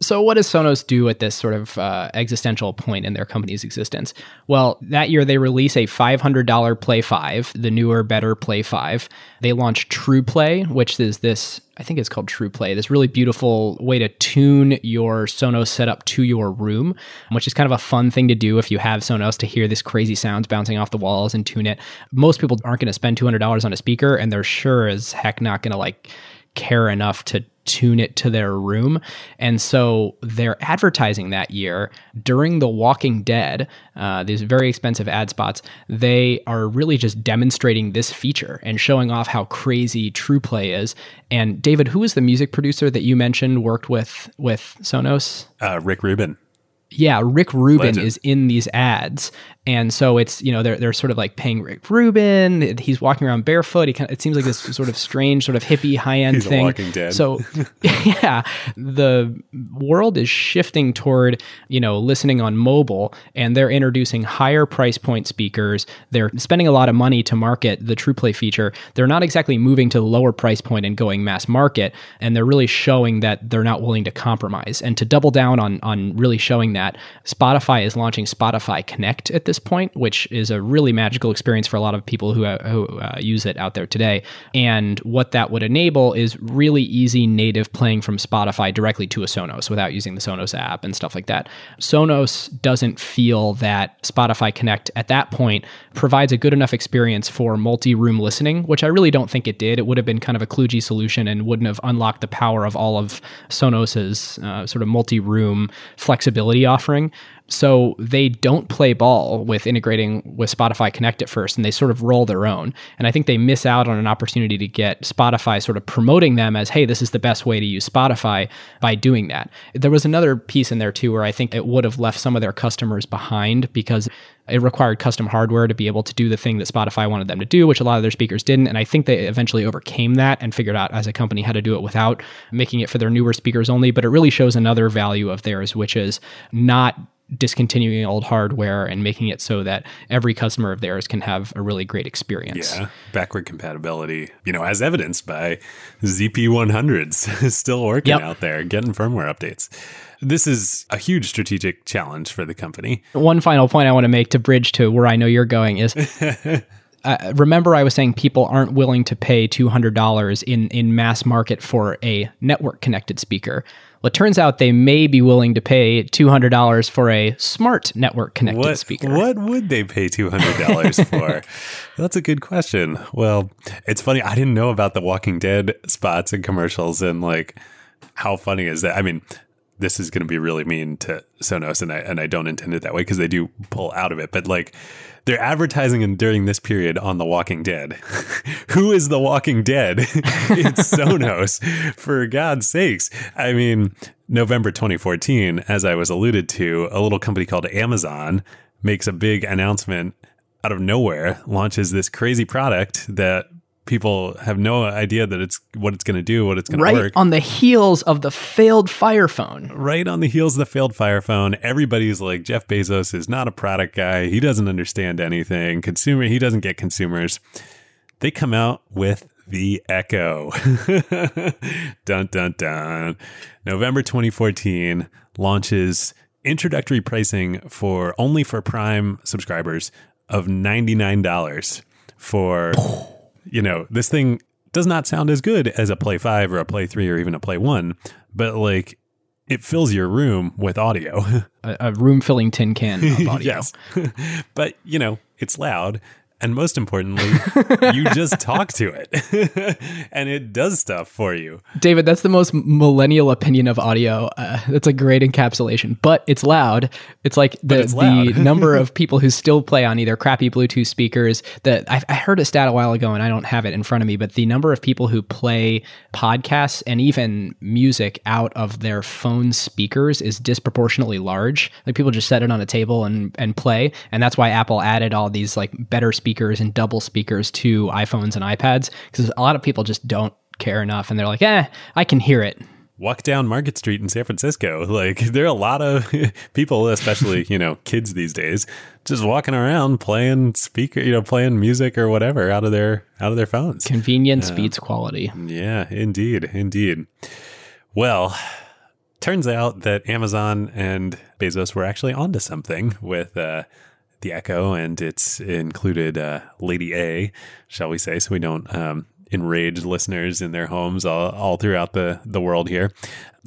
So, what does Sonos do at this sort of uh, existential point in their company's existence? Well, that year they release a $500 Play 5, the newer, better Play 5. They launch True Play, which is this, I think it's called True Play, this really beautiful way to tune your Sonos setup to your room, which is kind of a fun thing to do if you have Sonos to hear this crazy sounds bouncing off the walls and tune it. Most people aren't going to spend $200 on a speaker, and they're sure as heck not going to like care enough to tune it to their room. And so they're advertising that year during The Walking Dead, uh, these very expensive ad spots. They are really just demonstrating this feature and showing off how crazy TruePlay is. And David, who is the music producer that you mentioned worked with with Sonos? Uh, Rick Rubin. Yeah, Rick Rubin Legend. is in these ads, and so it's you know they're they're sort of like paying Rick Rubin. He's walking around barefoot. He kind of, it seems like this sort of strange, sort of hippie high end thing. So yeah, the world is shifting toward you know listening on mobile, and they're introducing higher price point speakers. They're spending a lot of money to market the TruePlay feature. They're not exactly moving to the lower price point and going mass market, and they're really showing that they're not willing to compromise. And to double down on on really showing that that. Spotify is launching Spotify Connect at this point, which is a really magical experience for a lot of people who, uh, who uh, use it out there today. And what that would enable is really easy native playing from Spotify directly to a Sonos without using the Sonos app and stuff like that. Sonos doesn't feel that Spotify Connect at that point provides a good enough experience for multi room listening, which I really don't think it did. It would have been kind of a kludgy solution and wouldn't have unlocked the power of all of Sonos's uh, sort of multi room flexibility offering. So they don't play ball with integrating with Spotify Connect at first, and they sort of roll their own. And I think they miss out on an opportunity to get Spotify sort of promoting them as, hey, this is the best way to use Spotify by doing that. There was another piece in there too where I think it would have left some of their customers behind because it required custom hardware to be able to do the thing that Spotify wanted them to do, which a lot of their speakers didn't. And I think they eventually overcame that and figured out as a company how to do it without making it for their newer speakers only. But it really shows another value of theirs, which is not discontinuing old hardware and making it so that every customer of theirs can have a really great experience. Yeah, backward compatibility, you know, as evidenced by ZP100s still working yep. out there, getting firmware updates. This is a huge strategic challenge for the company. One final point I want to make to bridge to where I know you're going is uh, remember I was saying people aren't willing to pay $200 in, in mass market for a network connected speaker. Well, it turns out they may be willing to pay $200 for a smart network connected what, speaker. What would they pay $200 for? That's a good question. Well, it's funny. I didn't know about the Walking Dead spots and commercials and like how funny is that? I mean, this is going to be really mean to Sonos, and I and I don't intend it that way because they do pull out of it. But like, they're advertising in, during this period on The Walking Dead. Who is The Walking Dead? it's Sonos, for God's sakes. I mean, November 2014, as I was alluded to, a little company called Amazon makes a big announcement out of nowhere, launches this crazy product that people have no idea that it's what it's going to do, what it's going right to work. on the heels of the failed Fire Phone. Right on the heels of the failed Fire Phone, everybody's like Jeff Bezos is not a product guy. He doesn't understand anything. Consumer, he doesn't get consumers. They come out with the Echo. dun dun dun. November 2014 launches introductory pricing for only for Prime subscribers of $99 for you know, this thing does not sound as good as a Play 5 or a Play 3 or even a Play 1, but like it fills your room with audio. A, a room filling tin can of audio. yes. but, you know, it's loud and most importantly, you just talk to it and it does stuff for you. David, that's the most millennial opinion of audio. Uh, that's a great encapsulation, but it's loud. It's like the, loud. the number of people who still play on either crappy Bluetooth speakers that I, I heard a stat a while ago and I don't have it in front of me, but the number of people who play podcasts and even music out of their phone speakers is disproportionately large. Like people just set it on a table and, and play. And that's why Apple added all these like better speakers and double speakers to iPhones and iPads because a lot of people just don't care enough and they're like, eh, I can hear it. Walk down Market Street in San Francisco. Like there are a lot of people, especially, you know, kids these days, just walking around playing speaker, you know, playing music or whatever out of their out of their phones. Convenience beats quality. Yeah, indeed, indeed. Well, turns out that Amazon and Bezos were actually onto something with uh, the Echo, and it's included uh, Lady A, shall we say, so we don't um, enrage listeners in their homes all, all throughout the, the world here.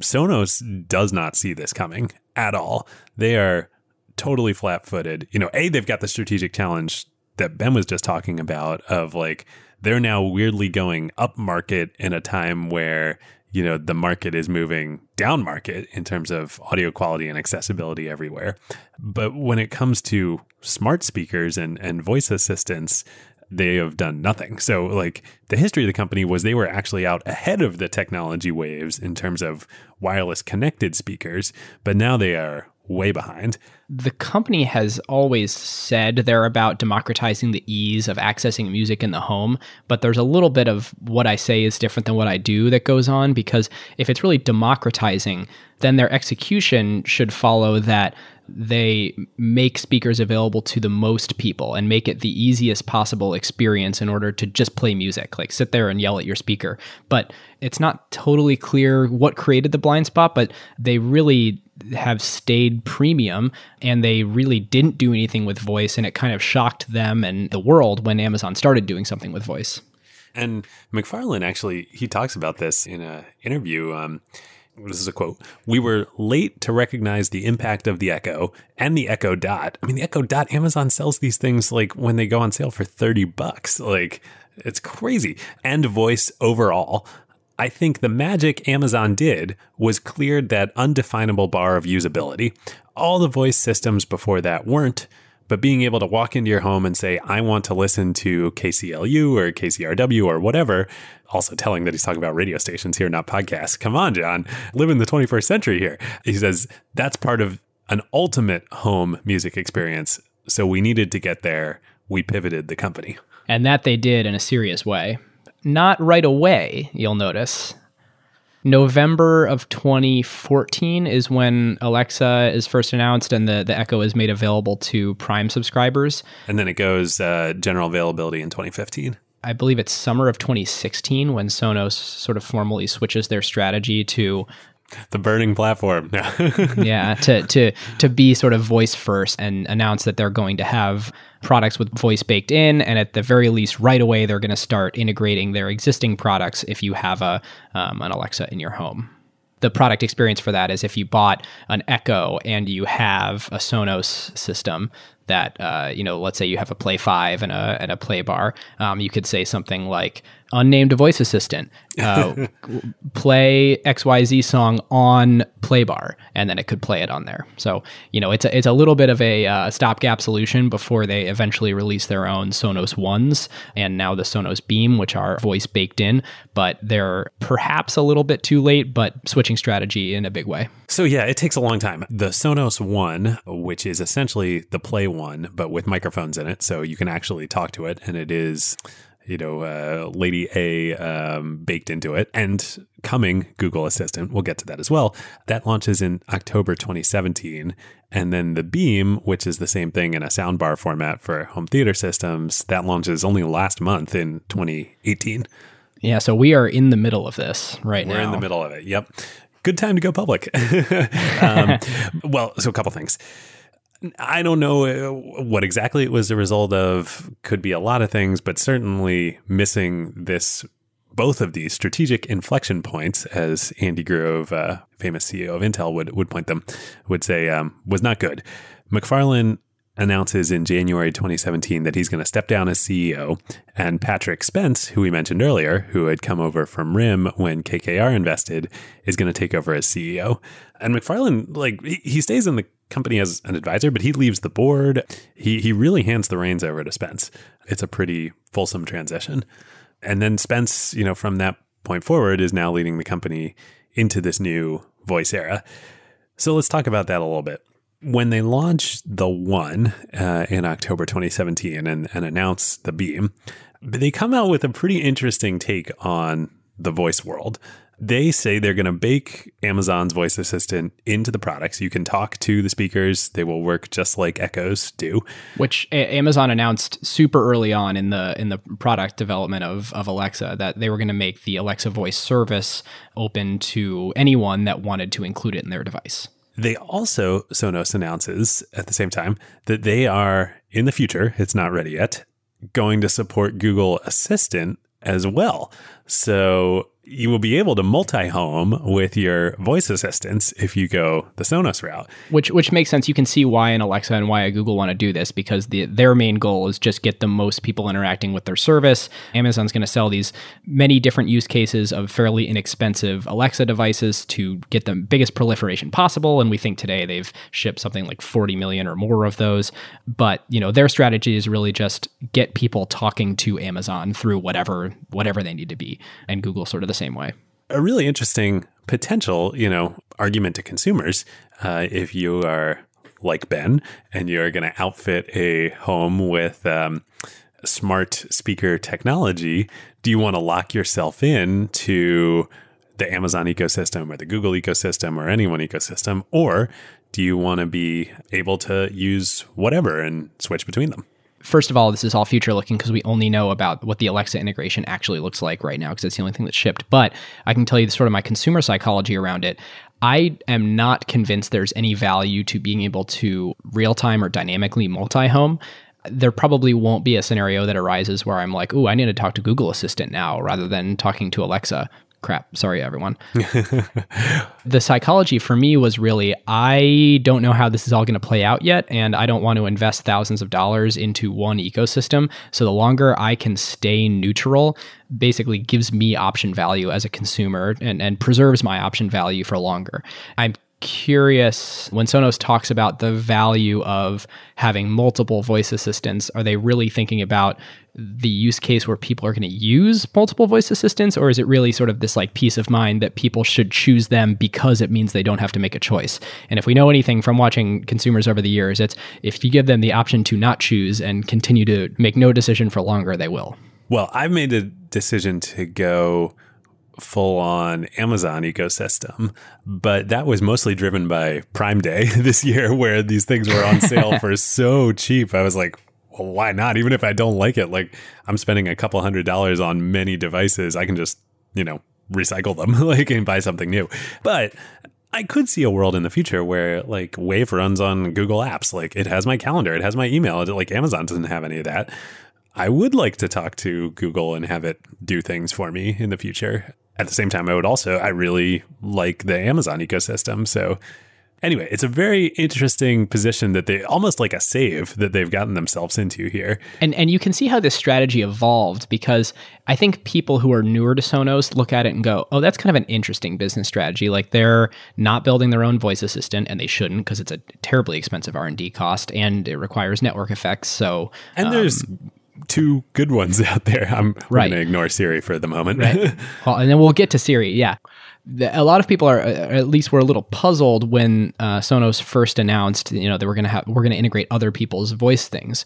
Sonos does not see this coming at all. They are totally flat footed. You know, A, they've got the strategic challenge that Ben was just talking about of like, they're now weirdly going up market in a time where you know the market is moving down market in terms of audio quality and accessibility everywhere. But when it comes to smart speakers and and voice assistants they have done nothing. So like the history of the company was they were actually out ahead of the technology waves in terms of wireless connected speakers but now they are way behind. The company has always said they're about democratizing the ease of accessing music in the home, but there's a little bit of what I say is different than what I do that goes on because if it's really democratizing, then their execution should follow that they make speakers available to the most people and make it the easiest possible experience in order to just play music, like sit there and yell at your speaker. But it's not totally clear what created the blind spot, but they really have stayed premium and they really didn't do anything with voice and it kind of shocked them and the world when Amazon started doing something with voice. And MacFarlane actually he talks about this in an interview um, this is a quote. We were late to recognize the impact of the Echo and the Echo Dot. I mean, the Echo Dot, Amazon sells these things like when they go on sale for 30 bucks. Like, it's crazy. And voice overall. I think the magic Amazon did was cleared that undefinable bar of usability. All the voice systems before that weren't, but being able to walk into your home and say, I want to listen to KCLU or KCRW or whatever, also telling that he's talking about radio stations here, not podcasts. Come on, John, live in the 21st century here. He says that's part of an ultimate home music experience. So we needed to get there. We pivoted the company. And that they did in a serious way. Not right away, you'll notice. November of 2014 is when Alexa is first announced and the, the Echo is made available to Prime subscribers. And then it goes uh, general availability in 2015. I believe it's summer of 2016 when Sonos sort of formally switches their strategy to the burning platform. yeah, to to to be sort of voice first and announce that they're going to have products with voice baked in, and at the very least, right away they're going to start integrating their existing products if you have a um, an Alexa in your home. The product experience for that is if you bought an Echo and you have a Sonos system, that uh, you know, let's say you have a Play Five and a and a Play Bar, um, you could say something like unnamed voice assistant, uh, play XYZ song on Playbar, and then it could play it on there. So, you know, it's a, it's a little bit of a uh, stopgap solution before they eventually release their own Sonos Ones and now the Sonos Beam, which are voice baked in, but they're perhaps a little bit too late, but switching strategy in a big way. So, yeah, it takes a long time. The Sonos One, which is essentially the Play One, but with microphones in it, so you can actually talk to it, and it is you know, uh, Lady A um, baked into it. And coming Google Assistant, we'll get to that as well. That launches in October 2017. And then the Beam, which is the same thing in a soundbar format for home theater systems, that launches only last month in 2018. Yeah, so we are in the middle of this right now. We're in the middle of it. Yep. Good time to go public. um, well, so a couple things. I don't know uh, what exactly it was the result of. Could be a lot of things, but certainly missing this both of these strategic inflection points, as Andy Grove, uh, famous CEO of Intel, would would point them, would say um, was not good. MacFarlane announces in January 2017 that he's going to step down as CEO, and Patrick Spence, who we mentioned earlier, who had come over from RIM when KKR invested, is going to take over as CEO. And MacFarlane, like he stays in the company as an advisor, but he leaves the board. He he really hands the reins over to Spence. It's a pretty fulsome transition. And then Spence, you know, from that point forward is now leading the company into this new voice era. So let's talk about that a little bit. When they launched the One uh, in October 2017 and, and announced the Beam, they come out with a pretty interesting take on the voice world. They say they're going to bake Amazon's voice assistant into the products. You can talk to the speakers; they will work just like Echoes do. Which a- Amazon announced super early on in the in the product development of of Alexa that they were going to make the Alexa voice service open to anyone that wanted to include it in their device. They also Sonos announces at the same time that they are in the future. It's not ready yet. Going to support Google Assistant as well. So you will be able to multi-home with your voice assistants if you go the Sonos route. Which which makes sense. You can see why an Alexa and why a Google want to do this because the, their main goal is just get the most people interacting with their service. Amazon's going to sell these many different use cases of fairly inexpensive Alexa devices to get the biggest proliferation possible. And we think today they've shipped something like 40 million or more of those. But you know their strategy is really just get people talking to Amazon through whatever whatever they need to be, and Google sort of the same way. A really interesting potential, you know, argument to consumers uh, if you are like Ben and you're going to outfit a home with um, smart speaker technology. Do you want to lock yourself in to the Amazon ecosystem or the Google ecosystem or anyone ecosystem, or do you want to be able to use whatever and switch between them? First of all, this is all future looking because we only know about what the Alexa integration actually looks like right now because it's the only thing that's shipped. But I can tell you sort of my consumer psychology around it. I am not convinced there's any value to being able to real time or dynamically multi home. There probably won't be a scenario that arises where I'm like, oh, I need to talk to Google Assistant now rather than talking to Alexa crap. Sorry, everyone. the psychology for me was really I don't know how this is all going to play out yet, and I don't want to invest thousands of dollars into one ecosystem. So the longer I can stay neutral, basically gives me option value as a consumer and, and preserves my option value for longer. I'm curious when Sonos talks about the value of having multiple voice assistants, are they really thinking about the use case where people are going to use multiple voice assistants or is it really sort of this like peace of mind that people should choose them because it means they don't have to make a choice? And if we know anything from watching consumers over the years it's if you give them the option to not choose and continue to make no decision for longer they will. Well i've made a decision to go full on Amazon ecosystem, but that was mostly driven by Prime Day this year, where these things were on sale for so cheap. I was like, well, why not? Even if I don't like it, like I'm spending a couple hundred dollars on many devices, I can just, you know, recycle them, like and buy something new. But I could see a world in the future where like Wave runs on Google Apps. Like it has my calendar, it has my email. Like Amazon doesn't have any of that. I would like to talk to Google and have it do things for me in the future. At the same time, I would also, I really like the Amazon ecosystem. So Anyway, it's a very interesting position that they almost like a save that they've gotten themselves into here. And and you can see how this strategy evolved because I think people who are newer to Sonos look at it and go, "Oh, that's kind of an interesting business strategy. Like they're not building their own voice assistant and they shouldn't because it's a terribly expensive R&D cost and it requires network effects." So And there's um, two good ones out there. I'm right. going to ignore Siri for the moment. Right. well, and then we'll get to Siri. Yeah a lot of people are uh, at least were a little puzzled when uh, Sonos first announced you know they were going to have we're going to integrate other people's voice things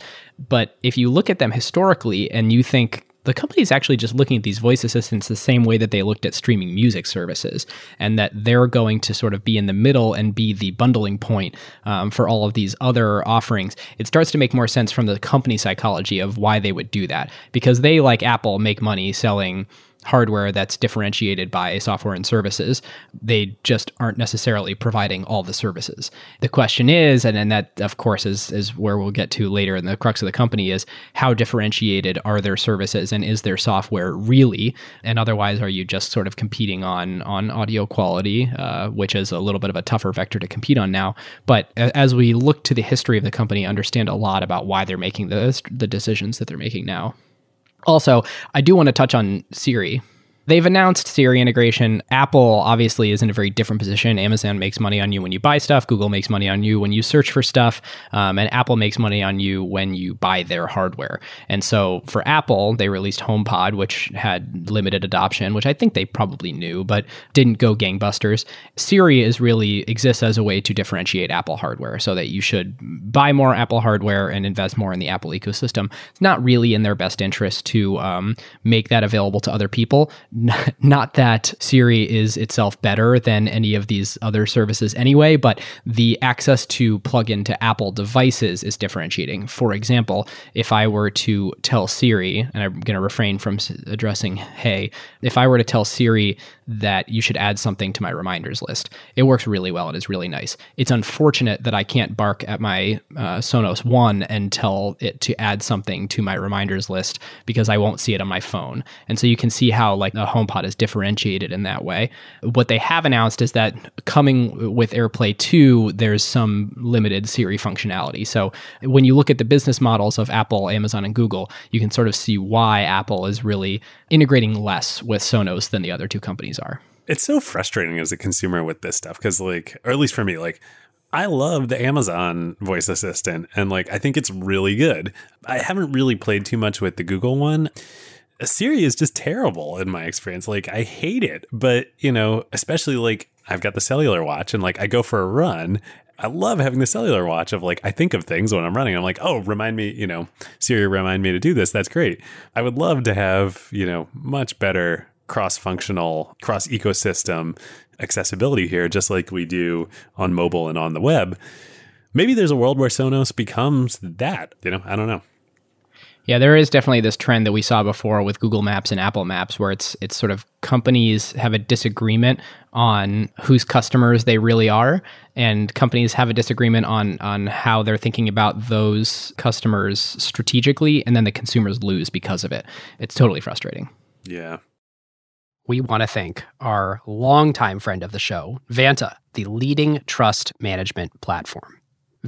but if you look at them historically and you think the company is actually just looking at these voice assistants the same way that they looked at streaming music services, and that they're going to sort of be in the middle and be the bundling point um, for all of these other offerings. It starts to make more sense from the company psychology of why they would do that because they, like Apple, make money selling hardware that's differentiated by software and services. They just aren't necessarily providing all the services. The question is, and, and that of course is, is where we'll get to later in the crux of the company is how differentiated are their services and is their software really? And otherwise, are you just sort of competing on on audio quality, uh, which is a little bit of a tougher vector to compete on now. But as we look to the history of the company, understand a lot about why they're making the the decisions that they're making now. Also, I do want to touch on Siri They've announced Siri integration. Apple obviously is in a very different position. Amazon makes money on you when you buy stuff. Google makes money on you when you search for stuff. Um, and Apple makes money on you when you buy their hardware. And so for Apple, they released HomePod, which had limited adoption, which I think they probably knew, but didn't go gangbusters. Siri is really exists as a way to differentiate Apple hardware so that you should buy more Apple hardware and invest more in the Apple ecosystem. It's not really in their best interest to um, make that available to other people not that Siri is itself better than any of these other services anyway, but the access to plug into Apple devices is differentiating. For example, if I were to tell Siri, and I'm going to refrain from addressing Hey, if I were to tell Siri that you should add something to my reminders list, it works really well and is really nice. It's unfortunate that I can't bark at my uh, Sonos One and tell it to add something to my reminders list because I won't see it on my phone. And so you can see how like HomePod is differentiated in that way. What they have announced is that coming with AirPlay 2, there's some limited Siri functionality. So when you look at the business models of Apple, Amazon, and Google, you can sort of see why Apple is really integrating less with Sonos than the other two companies are. It's so frustrating as a consumer with this stuff because, like, or at least for me, like, I love the Amazon voice assistant and like I think it's really good. I haven't really played too much with the Google one. Siri is just terrible in my experience. Like I hate it, but you know, especially like I've got the cellular watch and like I go for a run. I love having the cellular watch of like I think of things when I'm running. I'm like, oh, remind me, you know, Siri remind me to do this. That's great. I would love to have, you know, much better cross-functional, cross-ecosystem accessibility here, just like we do on mobile and on the web. Maybe there's a world where Sonos becomes that. You know, I don't know. Yeah, there is definitely this trend that we saw before with Google Maps and Apple Maps where it's it's sort of companies have a disagreement on whose customers they really are and companies have a disagreement on on how they're thinking about those customers strategically and then the consumers lose because of it. It's totally frustrating. Yeah. We want to thank our longtime friend of the show, Vanta, the leading trust management platform.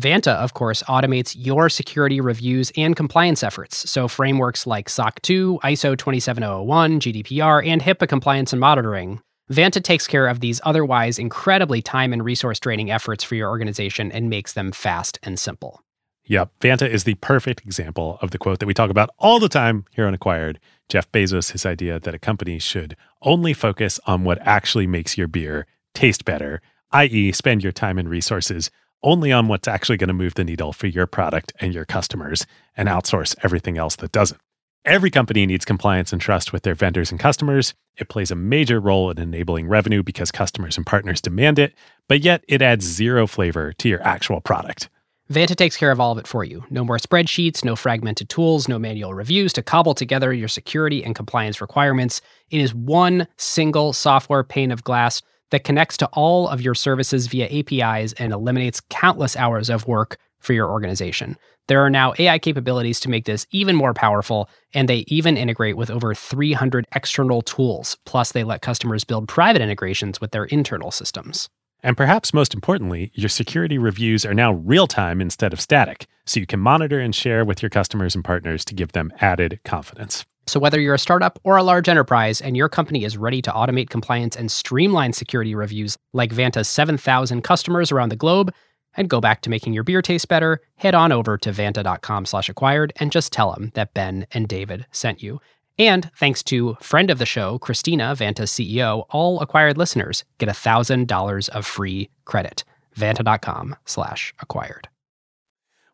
Vanta, of course, automates your security reviews and compliance efforts. So, frameworks like SOC 2, ISO 27001, GDPR, and HIPAA compliance and monitoring. Vanta takes care of these otherwise incredibly time and resource draining efforts for your organization and makes them fast and simple. Yep. Vanta is the perfect example of the quote that we talk about all the time here on Acquired. Jeff Bezos' his idea that a company should only focus on what actually makes your beer taste better, i.e., spend your time and resources only on what's actually going to move the needle for your product and your customers and outsource everything else that doesn't. Every company needs compliance and trust with their vendors and customers. It plays a major role in enabling revenue because customers and partners demand it, but yet it adds zero flavor to your actual product. Vanta takes care of all of it for you. No more spreadsheets, no fragmented tools, no manual reviews to cobble together your security and compliance requirements. It is one single software pane of glass that connects to all of your services via APIs and eliminates countless hours of work for your organization. There are now AI capabilities to make this even more powerful, and they even integrate with over 300 external tools. Plus, they let customers build private integrations with their internal systems. And perhaps most importantly, your security reviews are now real time instead of static, so you can monitor and share with your customers and partners to give them added confidence. So, whether you're a startup or a large enterprise and your company is ready to automate compliance and streamline security reviews like Vanta's 7,000 customers around the globe, and go back to making your beer taste better, head on over to vanta.com slash acquired and just tell them that Ben and David sent you. And thanks to friend of the show, Christina, Vanta's CEO, all acquired listeners get $1,000 of free credit. Vanta.com slash acquired.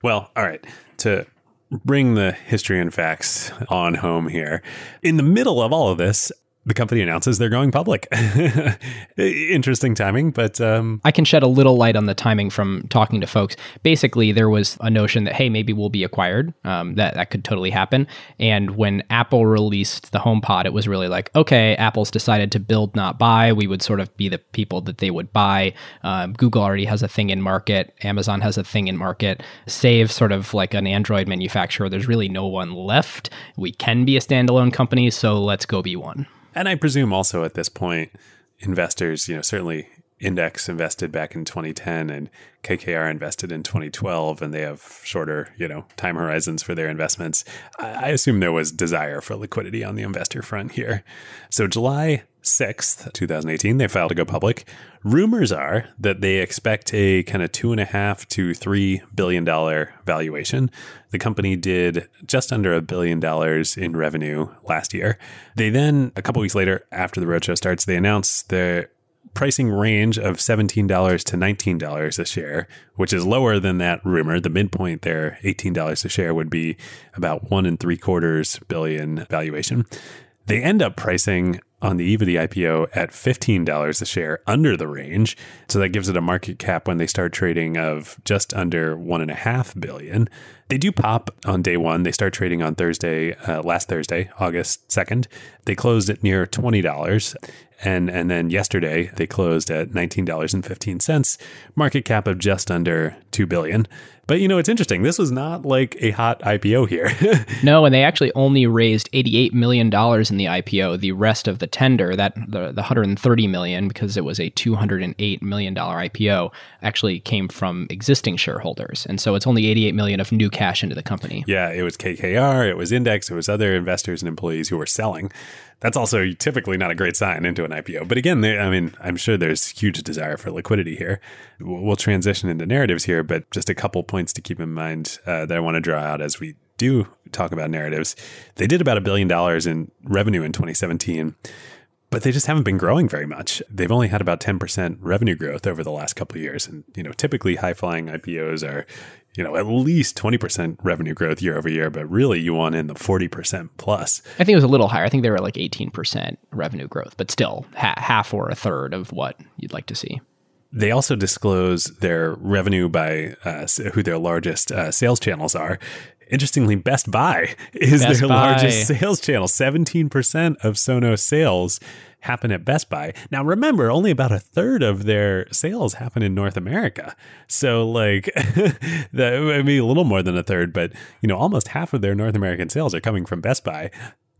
Well, all right. To bring the history and facts on home here, in the middle of all of this, the company announces they're going public. Interesting timing, but um, I can shed a little light on the timing from talking to folks. Basically, there was a notion that hey, maybe we'll be acquired. Um, that that could totally happen. And when Apple released the HomePod, it was really like, okay, Apple's decided to build, not buy. We would sort of be the people that they would buy. Um, Google already has a thing in market. Amazon has a thing in market. Save sort of like an Android manufacturer. There's really no one left. We can be a standalone company, so let's go be one. And I presume also at this point, investors, you know, certainly Index invested back in 2010 and KKR invested in 2012, and they have shorter, you know, time horizons for their investments. I assume there was desire for liquidity on the investor front here. So July 6th, 2018, they filed to go public. Rumors are that they expect a kind of two and a half to three billion dollar valuation. The company did just under a billion dollars in revenue last year. They then, a couple weeks later, after the roadshow starts, they announce their pricing range of $17 to $19 a share, which is lower than that rumor. The midpoint there, $18 a share, would be about one and three quarters billion valuation. They end up pricing on the eve of the IPO at $15 a share under the range. So that gives it a market cap when they start trading of just under one and a half billion. They do pop on day one. They start trading on Thursday, uh, last Thursday, August 2nd. They closed at near $20. And, and then yesterday they closed at $19.15, market cap of just under 2 billion. But you know, it's interesting. This was not like a hot IPO here. no, and they actually only raised $88 million in the IPO. The rest of the tender, that the, the 130 million, because it was a $208 million IPO, actually came from existing shareholders. And so it's only 88 million of new cash into the company. Yeah, it was KKR, it was Index, it was other investors and employees who were selling that's also typically not a great sign into an IPO. But again, I mean, I'm sure there's huge desire for liquidity here. We'll transition into narratives here, but just a couple points to keep in mind uh, that I want to draw out as we do talk about narratives. They did about a billion dollars in revenue in 2017 but they just haven't been growing very much. They've only had about 10% revenue growth over the last couple of years. And, you know, typically high flying IPOs are, you know, at least 20% revenue growth year over year, but really you want in the 40% plus. I think it was a little higher. I think they were like 18% revenue growth, but still ha- half or a third of what you'd like to see. They also disclose their revenue by uh, who their largest uh, sales channels are. Interestingly, Best Buy is Best their Buy. largest sales channel. 17% of Sonos sales happen at Best Buy. Now, remember, only about a third of their sales happen in North America. So, like, that would be a little more than a third, but, you know, almost half of their North American sales are coming from Best Buy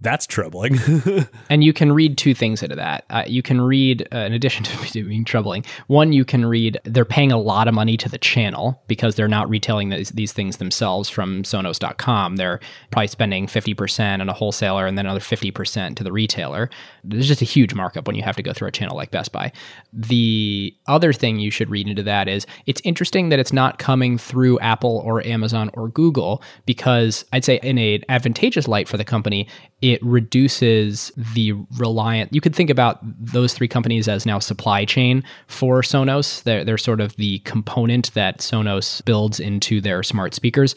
that's troubling. and you can read two things into that. Uh, you can read, uh, in addition to being troubling, one, you can read they're paying a lot of money to the channel because they're not retailing these, these things themselves from Sonos.com. They're probably spending 50% on a wholesaler and then another 50% to the retailer. There's just a huge markup when you have to go through a channel like Best Buy. The other thing you should read into that is it's interesting that it's not coming through Apple or Amazon or Google because I'd say in an advantageous light for the company, it reduces the reliant. You could think about those three companies as now supply chain for Sonos. They're, they're sort of the component that Sonos builds into their smart speakers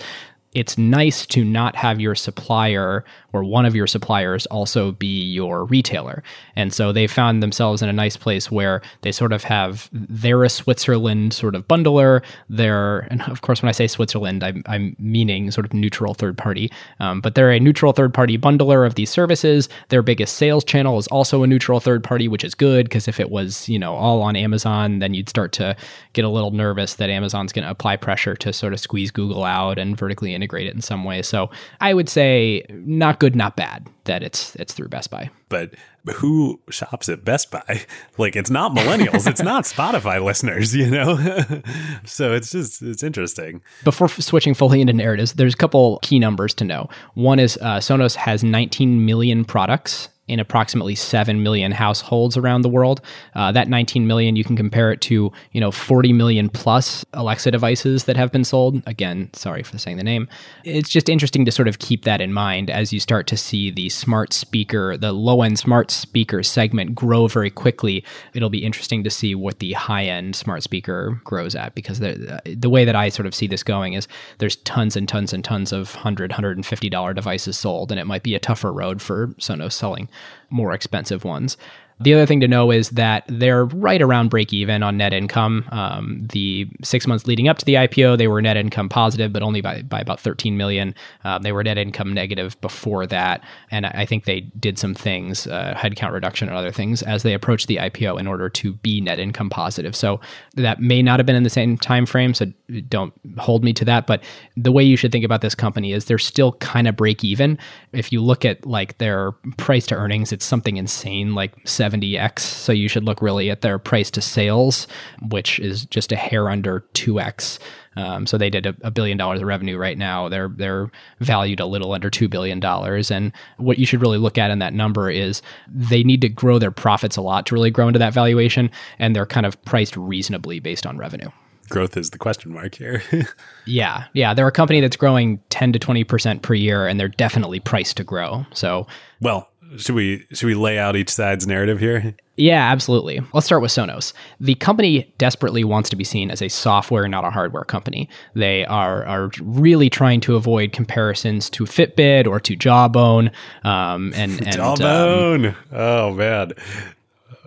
it's nice to not have your supplier or one of your suppliers also be your retailer. And so they found themselves in a nice place where they sort of have they're a Switzerland sort of bundler. They're, and of course, when I say Switzerland, I'm, I'm meaning sort of neutral third party, um, but they're a neutral third party bundler of these services. Their biggest sales channel is also a neutral third party, which is good because if it was, you know, all on Amazon, then you'd start to get a little nervous that Amazon's going to apply pressure to sort of squeeze Google out and vertically integrate it in some way. So I would say not good, not bad that it's it's through Best Buy. But who shops at Best Buy? Like it's not millennials, it's not Spotify listeners, you know. so it's just it's interesting. Before f- switching fully into narratives, there's a couple key numbers to know. One is uh, Sonos has 19 million products in approximately 7 million households around the world. Uh, that 19 million, you can compare it to, you know, 40 million plus Alexa devices that have been sold. Again, sorry for saying the name. It's just interesting to sort of keep that in mind as you start to see the smart speaker, the low end smart speaker segment grow very quickly. It'll be interesting to see what the high end smart speaker grows at because the, the way that I sort of see this going is there's tons and tons and tons of $100, $150 devices sold, and it might be a tougher road for Sonos selling more expensive ones. The other thing to know is that they're right around break even on net income. Um, the six months leading up to the IPO, they were net income positive, but only by, by about 13 million. Uh, they were net income negative before that. And I think they did some things, uh, headcount reduction and other things, as they approached the IPO in order to be net income positive. So that may not have been in the same time frame. So don't hold me to that. But the way you should think about this company is they're still kind of break even. If you look at like their price to earnings, it's something insane, like 70x. So you should look really at their price to sales, which is just a hair under 2x. Um, so they did a, a, billion dollars of revenue right now. They're they're valued a little under two billion dollars. And what you should really look at in that number is they need to grow their profits a lot to really grow into that valuation, and they're kind of priced reasonably based on revenue. Growth is the question mark here. yeah, yeah, they're a company that's growing ten to twenty percent per year, and they're definitely priced to grow. So, well, should we should we lay out each side's narrative here? Yeah, absolutely. Let's start with Sonos. The company desperately wants to be seen as a software, not a hardware company. They are are really trying to avoid comparisons to Fitbit or to Jawbone. Um, and, and Jawbone. Um, oh man,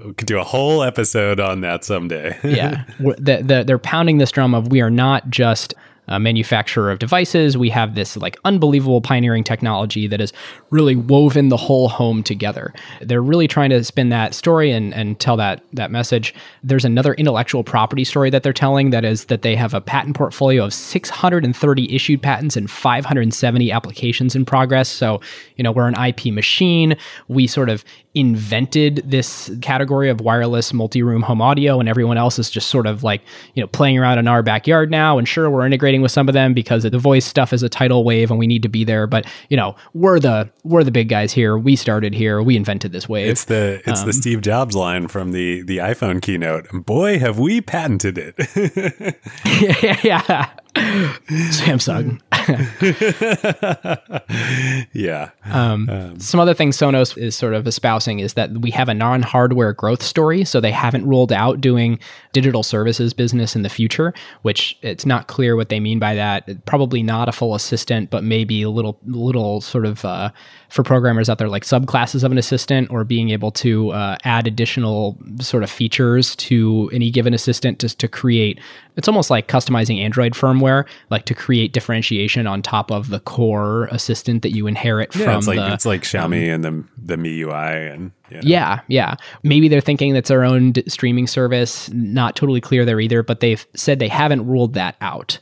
we could do a whole episode on that someday. yeah, the, the, they're pounding this drum of we are not just a manufacturer of devices. We have this like unbelievable pioneering technology that has really woven the whole home together. They're really trying to spin that story and, and tell that that message. There's another intellectual property story that they're telling that is that they have a patent portfolio of 630 issued patents and 570 applications in progress. So, you know, we're an IP machine. We sort of invented this category of wireless multi-room home audio and everyone else is just sort of like you know playing around in our backyard now. And sure we're integrating with some of them because the voice stuff is a tidal wave and we need to be there. But you know we're the we're the big guys here. We started here. We invented this wave. It's the it's um, the steve jobs line from the the iphone keynote. Boy have we patented it. Yeah, yeah samsung yeah. Um, um, some other things Sonos is sort of espousing is that we have a non hardware growth story. So they haven't ruled out doing digital services business in the future, which it's not clear what they mean by that. Probably not a full assistant, but maybe a little, little sort of uh, for programmers out there like subclasses of an assistant or being able to uh, add additional sort of features to any given assistant just to create it's almost like customizing android firmware like to create differentiation on top of the core assistant that you inherit yeah, from it's like the, it's like xiaomi um, and the the miui and you know. yeah yeah. Maybe they're thinking that's their own d- streaming service. Not totally clear there either but they've said they haven't ruled that out.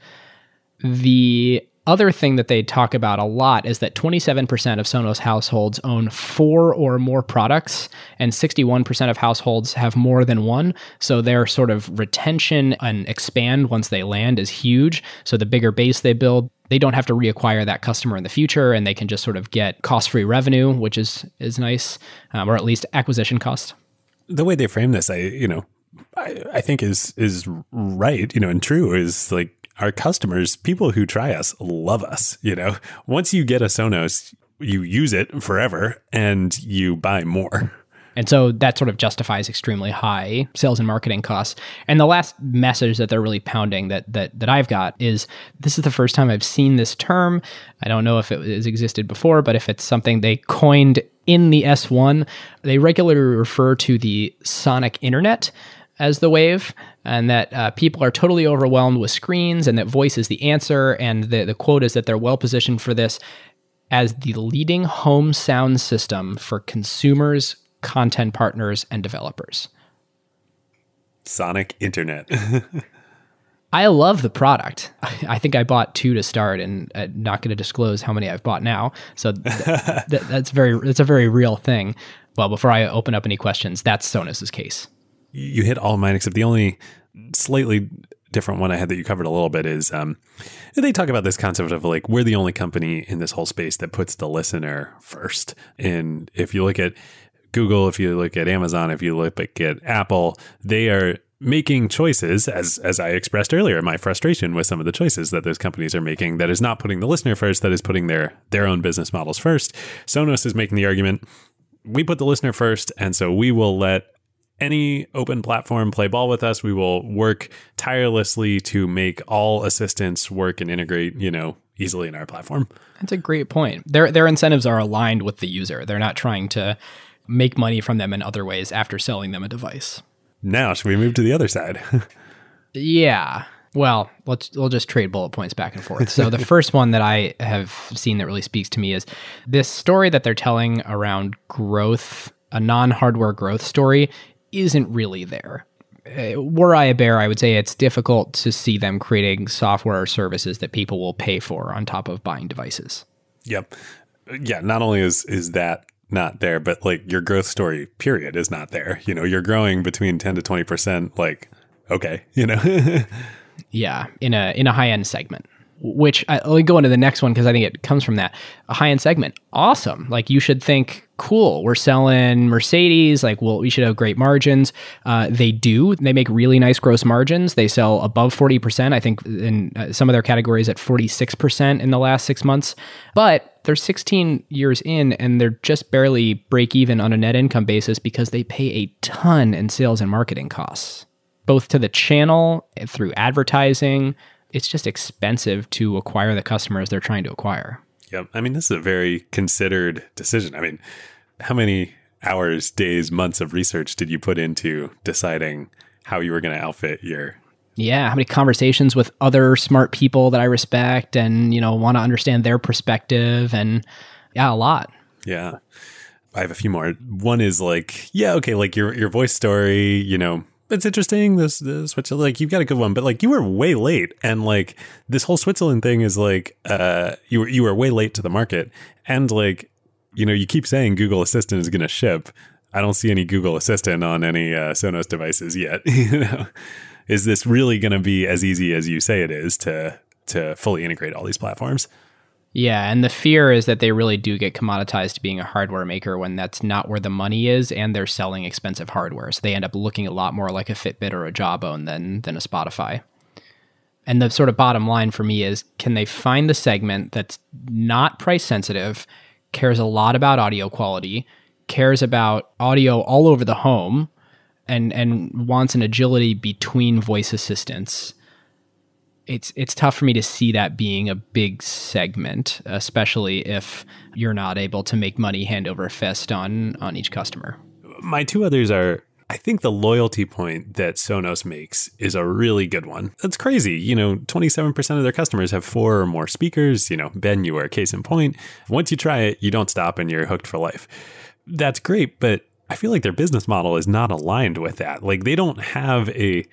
The other thing that they talk about a lot is that 27% of Sonos households own four or more products, and 61% of households have more than one. So their sort of retention and expand once they land is huge. So the bigger base they build, they don't have to reacquire that customer in the future, and they can just sort of get cost-free revenue, which is is nice, um, or at least acquisition cost. The way they frame this, I you know, I, I think is is right, you know, and true is like our customers, people who try us, love us. You know, once you get a Sonos, you use it forever and you buy more. And so that sort of justifies extremely high sales and marketing costs. And the last message that they're really pounding that that that I've got is this is the first time I've seen this term. I don't know if it has existed before, but if it's something they coined in the S1, they regularly refer to the sonic internet as the wave, and that uh, people are totally overwhelmed with screens, and that voice is the answer. And the, the quote is that they're well positioned for this as the leading home sound system for consumers, content partners, and developers. Sonic Internet. I love the product. I think I bought two to start, and I'm uh, not going to disclose how many I've bought now. So th- th- that's very that's a very real thing. Well, before I open up any questions, that's Sonos's case. You hit all mine except the only slightly different one I had that you covered a little bit is um, they talk about this concept of like we're the only company in this whole space that puts the listener first. And if you look at Google, if you look at Amazon, if you look at Apple, they are making choices as as I expressed earlier my frustration with some of the choices that those companies are making that is not putting the listener first that is putting their their own business models first Sonos is making the argument we put the listener first and so we will let any open platform play ball with us. We will work tirelessly to make all assistants work and integrate, you know, easily in our platform. That's a great point. Their their incentives are aligned with the user. They're not trying to make money from them in other ways after selling them a device. Now, should we move to the other side? yeah. Well, let's we'll just trade bullet points back and forth. So the first one that I have seen that really speaks to me is this story that they're telling around growth, a non-hardware growth story isn't really there. Uh, were I a bear, I would say it's difficult to see them creating software or services that people will pay for on top of buying devices. Yep. Yeah. Not only is is that not there, but like your growth story period is not there. You know, you're growing between ten to twenty percent. Like, okay, you know. yeah, in a in a high end segment which I, let me go into the next one because I think it comes from that. A high end segment, awesome. Like you should think, cool, we're selling Mercedes. Like, well, we should have great margins. Uh, they do. They make really nice gross margins. They sell above 40%. I think in uh, some of their categories at 46% in the last six months. But they're 16 years in and they're just barely break even on a net income basis because they pay a ton in sales and marketing costs, both to the channel through advertising it's just expensive to acquire the customers they're trying to acquire. Yep. I mean, this is a very considered decision. I mean, how many hours, days, months of research did you put into deciding how you were going to outfit your yeah, how many conversations with other smart people that I respect and, you know, want to understand their perspective and yeah, a lot. Yeah. I have a few more. One is like, yeah, okay, like your your voice story, you know, it's interesting this this Switzerland like you've got a good one but like you were way late and like this whole Switzerland thing is like uh you were you were way late to the market and like you know you keep saying Google Assistant is going to ship I don't see any Google Assistant on any uh, Sonos devices yet you know is this really going to be as easy as you say it is to to fully integrate all these platforms yeah, and the fear is that they really do get commoditized to being a hardware maker when that's not where the money is, and they're selling expensive hardware. So they end up looking a lot more like a Fitbit or a Jawbone than than a Spotify. And the sort of bottom line for me is can they find the segment that's not price sensitive, cares a lot about audio quality, cares about audio all over the home, and and wants an agility between voice assistants it's it's tough for me to see that being a big segment, especially if you're not able to make money hand over fist on on each customer. My two others are I think the loyalty point that Sonos makes is a really good one. That's crazy. You know, 27% of their customers have four or more speakers. You know, Ben, you are a case in point. Once you try it, you don't stop and you're hooked for life. That's great, but I feel like their business model is not aligned with that. Like they don't have a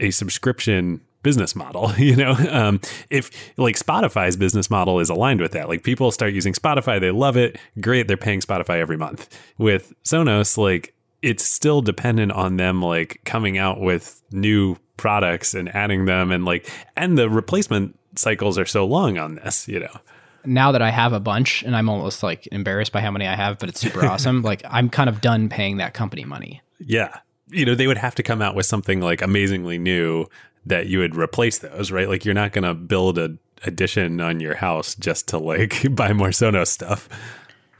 a subscription business model you know um, if like spotify's business model is aligned with that like people start using spotify they love it great they're paying spotify every month with sonos like it's still dependent on them like coming out with new products and adding them and like and the replacement cycles are so long on this you know now that I have a bunch and I'm almost like embarrassed by how many I have, but it's super awesome. Like I'm kind of done paying that company money. Yeah. You know, they would have to come out with something like amazingly new that you would replace those, right? Like you're not going to build a addition on your house just to like buy more Sonos stuff.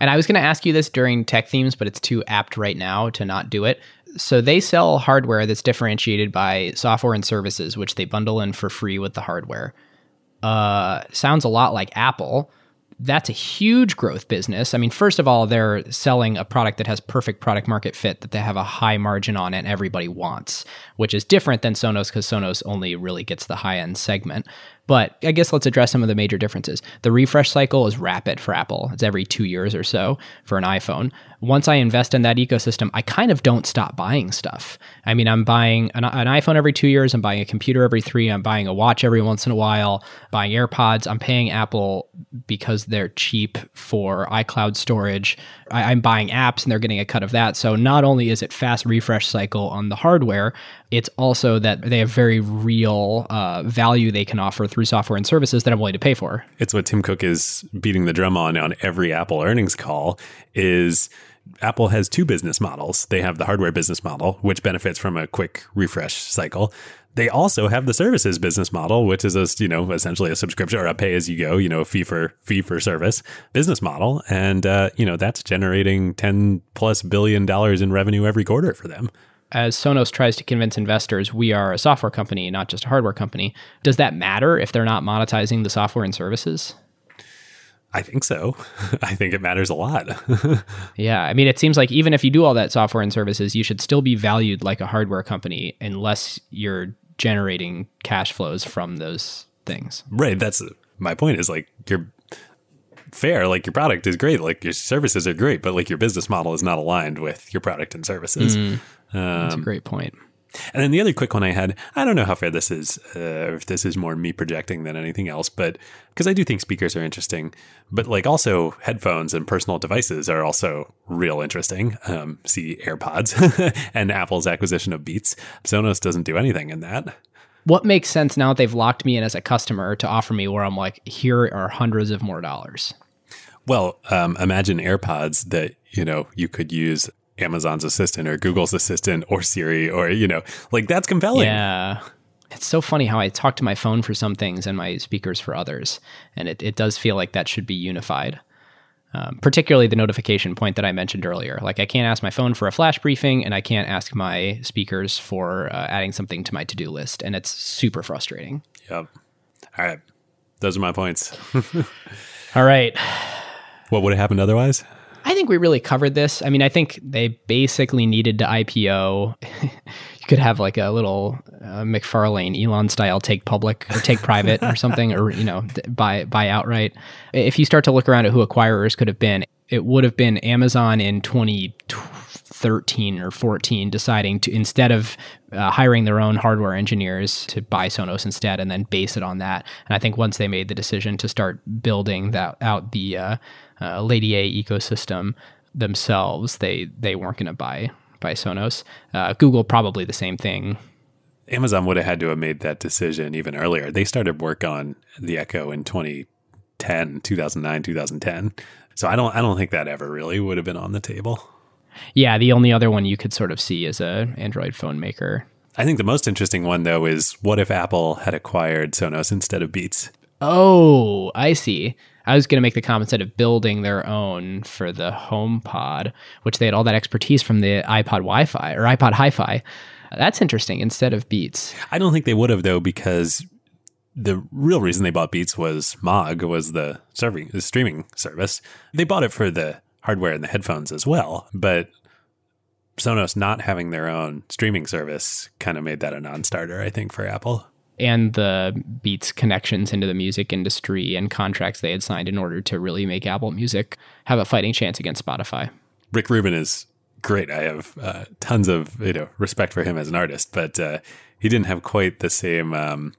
And I was going to ask you this during tech themes, but it's too apt right now to not do it. So they sell hardware that's differentiated by software and services, which they bundle in for free with the hardware. Uh, sounds a lot like Apple. That's a huge growth business. I mean, first of all, they're selling a product that has perfect product market fit that they have a high margin on and everybody wants, which is different than Sonos because Sonos only really gets the high end segment. But I guess let's address some of the major differences. The refresh cycle is rapid for Apple. It's every two years or so for an iPhone. Once I invest in that ecosystem, I kind of don't stop buying stuff. I mean, I'm buying an, an, iPhone every two years. I'm buying a computer every three. I'm buying a watch every once in a while. Buying AirPods. I'm paying Apple because they're cheap for iCloud storage. I, I'm buying apps and they're getting a cut of that. So not only is it fast refresh cycle on the hardware, it's also that they have very real uh, value they can offer through software and services that I'm willing to pay for. It's what Tim Cook is beating the drum on on every Apple earnings call is Apple has two business models. They have the hardware business model, which benefits from a quick refresh cycle. They also have the services business model, which is a you know essentially a subscription or a pay as you go, you know, fee for fee for service business model, and uh, you know that's generating ten plus billion dollars in revenue every quarter for them as Sonos tries to convince investors we are a software company, not just a hardware company, does that matter if they're not monetizing the software and services? I think so. I think it matters a lot. yeah. I mean, it seems like even if you do all that software and services, you should still be valued like a hardware company unless you're generating cash flows from those things. Right. That's my point is like you're fair. Like your product is great. Like your services are great, but like your business model is not aligned with your product and services. Mm. That's a um, great point. And then the other quick one I had, I don't know how fair this is, uh, if this is more me projecting than anything else, but because I do think speakers are interesting, but like also headphones and personal devices are also real interesting. Um, see AirPods and Apple's acquisition of Beats. Sonos doesn't do anything in that. What makes sense now that they've locked me in as a customer to offer me where I'm like, here are hundreds of more dollars? Well, um, imagine AirPods that you know you could use Amazon's assistant or Google's assistant or Siri or, you know, like that's compelling. Yeah. It's so funny how I talk to my phone for some things and my speakers for others. And it, it does feel like that should be unified. Um, particularly the notification point that I mentioned earlier. Like, I can't ask my phone for a flash briefing, and I can't ask my speakers for uh, adding something to my to do list. And it's super frustrating. Yep. All right. Those are my points. All right. What would have happened otherwise? I think we really covered this. I mean, I think they basically needed to IPO. you could have like a little uh, MacFarlane Elon style take public or take private or something, or you know, buy buy outright. If you start to look around at who acquirers could have been, it would have been Amazon in 2013 or 14 deciding to instead of uh, hiring their own hardware engineers to buy Sonos instead and then base it on that. And I think once they made the decision to start building that out the uh, uh, Lady A ecosystem themselves, they they weren't going to buy buy Sonos. Uh, Google probably the same thing. Amazon would have had to have made that decision even earlier. They started work on the Echo in 2010, 2009, 2010. So I don't I don't think that ever really would have been on the table. Yeah, the only other one you could sort of see is a Android phone maker. I think the most interesting one though is what if Apple had acquired Sonos instead of Beats? Oh, I see. I was going to make the comment instead of building their own for the HomePod, which they had all that expertise from the iPod Wi-Fi or iPod Hi-Fi. That's interesting. Instead of Beats, I don't think they would have though because the real reason they bought Beats was Mog was the serving the streaming service. They bought it for the hardware and the headphones as well, but Sonos not having their own streaming service kind of made that a non-starter, I think, for Apple and the Beats connections into the music industry and contracts they had signed in order to really make Apple Music have a fighting chance against Spotify. Rick Rubin is great. I have uh, tons of you know respect for him as an artist, but uh, he didn't have quite the same um,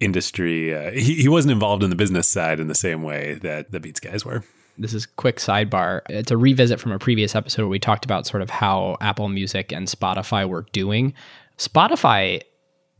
industry. Uh, he, he wasn't involved in the business side in the same way that the Beats guys were. This is quick sidebar. It's a revisit from a previous episode where we talked about sort of how Apple Music and Spotify were doing. Spotify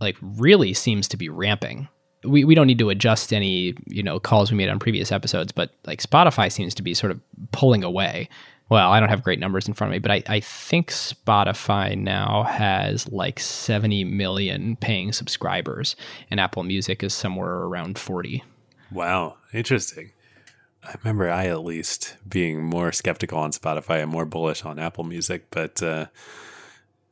like really seems to be ramping. We, we don't need to adjust any you know calls we made on previous episodes, but like Spotify seems to be sort of pulling away. Well, I don't have great numbers in front of me, but I, I think Spotify now has like 70 million paying subscribers, and Apple Music is somewhere around 40. Wow, interesting. I remember I at least being more skeptical on Spotify and more bullish on Apple Music, but uh,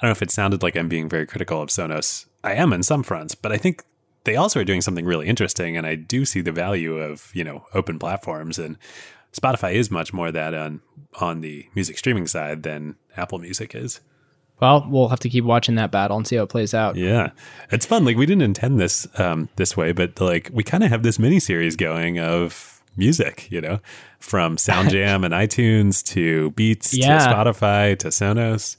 I don't know if it sounded like I'm being very critical of Sonos. I am in some fronts, but I think they also are doing something really interesting, and I do see the value of you know open platforms and Spotify is much more that on on the music streaming side than Apple Music is. Well, we'll have to keep watching that battle and see how it plays out. Yeah, it's fun. Like we didn't intend this um, this way, but like we kind of have this mini series going of music. You know, from SoundJam and iTunes to Beats Yeah. to Spotify to Sonos.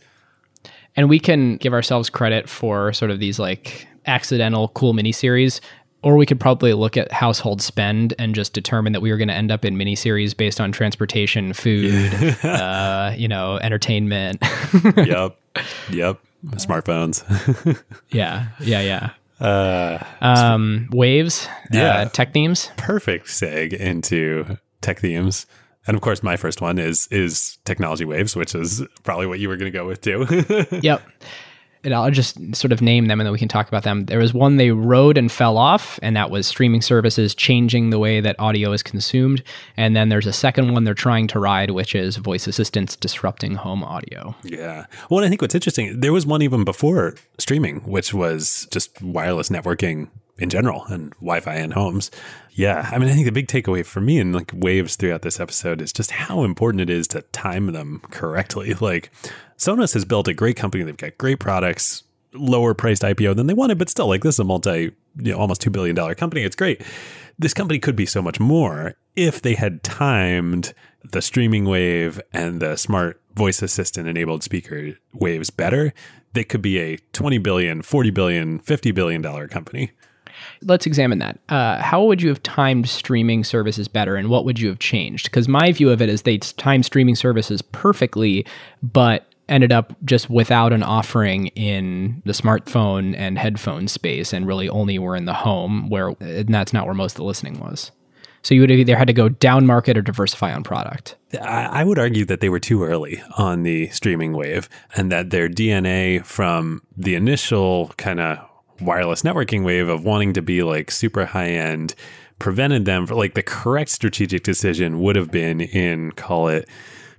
And we can give ourselves credit for sort of these like accidental cool miniseries. Or we could probably look at household spend and just determine that we were going to end up in miniseries based on transportation, food, uh, you know, entertainment. yep, yep. Smartphones. yeah, yeah, yeah. uh, Um, waves, Yeah. uh, tech themes. perfect seg into tech themes. And of course, my first one is is technology waves, which is probably what you were going to go with too. Yep. And I'll just sort of name them and then we can talk about them. There was one they rode and fell off, and that was streaming services changing the way that audio is consumed. And then there's a second one they're trying to ride, which is voice assistants disrupting home audio. Yeah. Well, I think what's interesting, there was one even before streaming, which was just wireless networking in general and Wi-Fi in homes. Yeah. I mean, I think the big takeaway for me and like waves throughout this episode is just how important it is to time them correctly. Like Sonos has built a great company. They've got great products, lower priced IPO than they wanted, but still like this is a multi, you know, almost $2 billion company. It's great. This company could be so much more if they had timed the streaming wave and the smart voice assistant enabled speaker waves better. They could be a 20 billion, 40 billion, 50 billion dollar company. Let's examine that. Uh, how would you have timed streaming services better and what would you have changed? Because my view of it is they timed streaming services perfectly, but ended up just without an offering in the smartphone and headphone space and really only were in the home where that's not where most of the listening was. So you would have either had to go down market or diversify on product. I would argue that they were too early on the streaming wave and that their DNA from the initial kind of wireless networking wave of wanting to be like super high end prevented them for like the correct strategic decision would have been in call it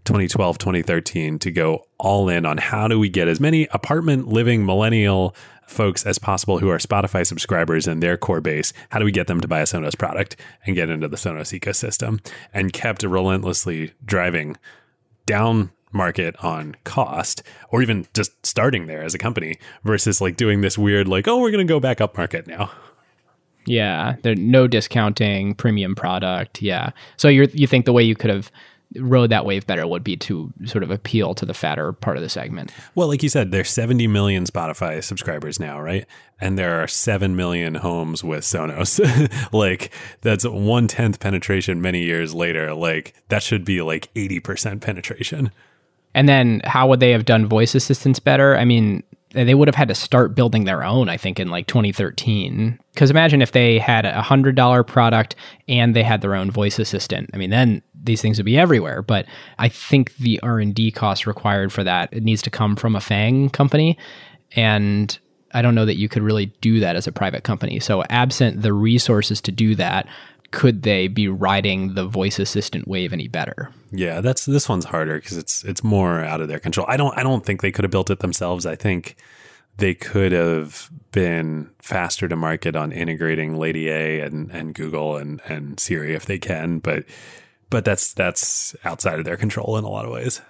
2012 2013 to go all in on how do we get as many apartment living millennial folks as possible who are Spotify subscribers and their core base. How do we get them to buy a Sonos product and get into the Sonos ecosystem? And kept relentlessly driving down market on cost or even just starting there as a company versus like doing this weird like oh we're going to go back up market now Yeah, there no discounting, premium product. Yeah. So you you think the way you could have rode that wave better would be to sort of appeal to the fatter part of the segment. Well, like you said, there's 70 million Spotify subscribers now, right? And there are 7 million homes with Sonos. like, that's one tenth penetration many years later. Like, that should be like 80% penetration. And then how would they have done voice assistants better? I mean, they would have had to start building their own, I think, in like 2013. Because imagine if they had a hundred dollar product and they had their own voice assistant. I mean, then these things would be everywhere. But I think the R and D cost required for that it needs to come from a FANG company, and I don't know that you could really do that as a private company. So, absent the resources to do that, could they be riding the voice assistant wave any better? Yeah, that's this one's harder because it's it's more out of their control. I don't I don't think they could have built it themselves. I think they could have been faster to market on integrating Lady A and, and Google and, and Siri if they can, but but that's that's outside of their control in a lot of ways.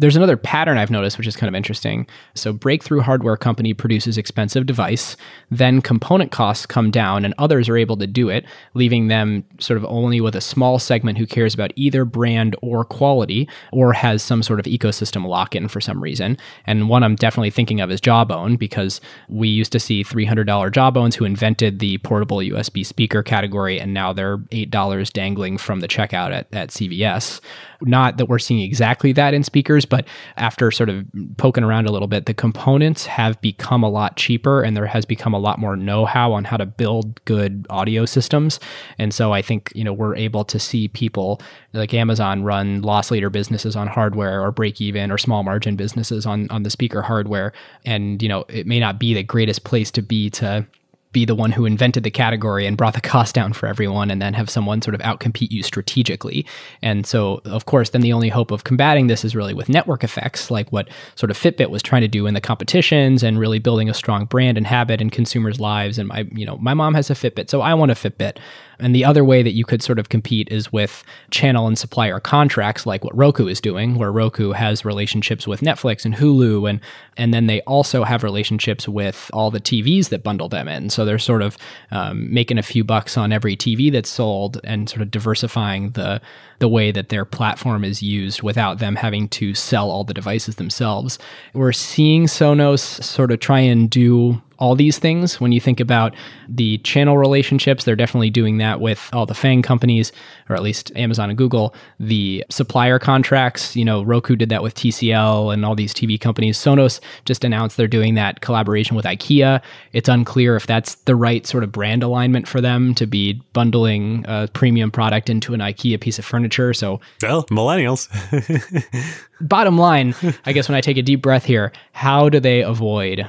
There's another pattern I've noticed, which is kind of interesting. So, breakthrough hardware company produces expensive device, then component costs come down, and others are able to do it, leaving them sort of only with a small segment who cares about either brand or quality, or has some sort of ecosystem lock in for some reason. And one I'm definitely thinking of is Jawbone, because we used to see $300 Jawbones who invented the portable USB speaker category, and now they're $8 dangling from the checkout at, at CVS. Not that we're seeing exactly that in speakers, but after sort of poking around a little bit, the components have become a lot cheaper and there has become a lot more know how on how to build good audio systems. And so I think, you know, we're able to see people like Amazon run loss leader businesses on hardware or break even or small margin businesses on, on the speaker hardware. And, you know, it may not be the greatest place to be to be the one who invented the category and brought the cost down for everyone and then have someone sort of outcompete you strategically. And so, of course, then the only hope of combating this is really with network effects, like what sort of Fitbit was trying to do in the competitions and really building a strong brand and habit in consumers' lives. And my, you know, my mom has a Fitbit, so I want a Fitbit. And the other way that you could sort of compete is with channel and supplier contracts, like what Roku is doing, where Roku has relationships with Netflix and Hulu, and and then they also have relationships with all the TVs that bundle them in. So they're sort of um, making a few bucks on every TV that's sold and sort of diversifying the the way that their platform is used without them having to sell all the devices themselves. We're seeing Sonos sort of try and do all these things. When you think about the channel relationships, they're definitely doing that with all the FANG companies, or at least Amazon and Google. The supplier contracts, you know, Roku did that with TCL and all these TV companies. Sonos just announced they're doing that collaboration with IKEA. It's unclear if that's the right sort of brand alignment for them to be bundling a premium product into an IKEA piece of furniture. So, well, millennials. bottom line, I guess when I take a deep breath here, how do they avoid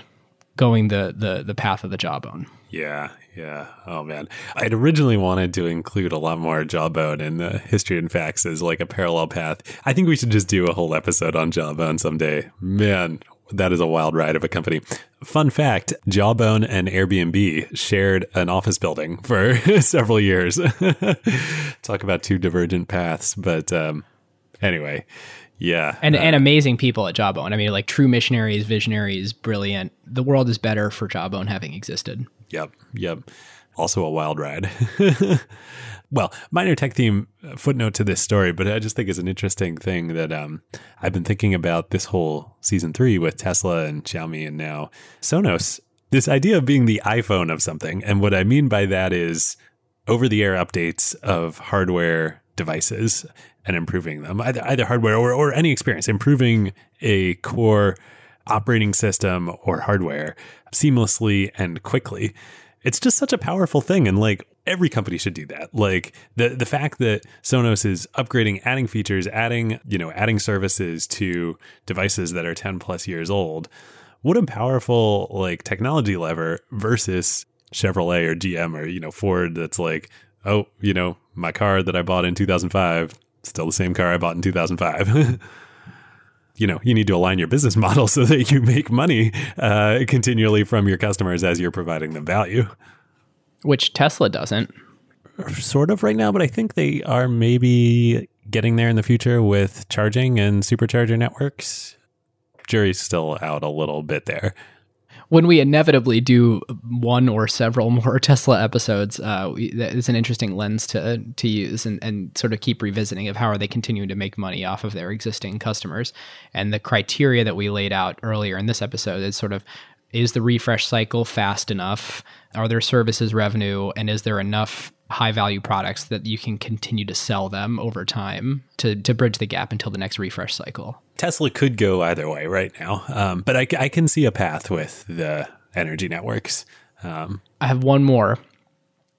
going the the the path of the jawbone. Yeah, yeah. Oh man, I'd originally wanted to include a lot more jawbone in the history and facts as like a parallel path. I think we should just do a whole episode on jawbone someday. Man, that is a wild ride of a company. Fun fact Jawbone and Airbnb shared an office building for several years. Talk about two divergent paths. But um, anyway, yeah. And, uh, and amazing people at Jawbone. I mean, like true missionaries, visionaries, brilliant. The world is better for Jawbone having existed. Yep. Yep. Also a wild ride. well, minor tech theme uh, footnote to this story, but I just think it's an interesting thing that um, I've been thinking about this whole season three with Tesla and Xiaomi and now Sonos. This idea of being the iPhone of something. And what I mean by that is over the air updates of hardware devices and improving them, either, either hardware or, or any experience, improving a core operating system or hardware seamlessly and quickly. It's just such a powerful thing. And like every company should do that. Like the the fact that Sonos is upgrading, adding features, adding, you know, adding services to devices that are 10 plus years old. What a powerful like technology lever versus Chevrolet or GM or, you know, Ford that's like, oh, you know, my car that I bought in 2005 still the same car I bought in 2005. you know, you need to align your business model so that you make money uh, continually from your customers as you're providing them value. Which Tesla doesn't. Sort of right now, but I think they are maybe getting there in the future with charging and supercharger networks. Jury's still out a little bit there when we inevitably do one or several more Tesla episodes, uh, it's an interesting lens to to use and, and sort of keep revisiting of how are they continuing to make money off of their existing customers. And the criteria that we laid out earlier in this episode is sort of is the refresh cycle fast enough? Are there services revenue? And is there enough high value products that you can continue to sell them over time to, to bridge the gap until the next refresh cycle? Tesla could go either way right now. Um, but I, I, can see a path with the energy networks. Um, I have one more.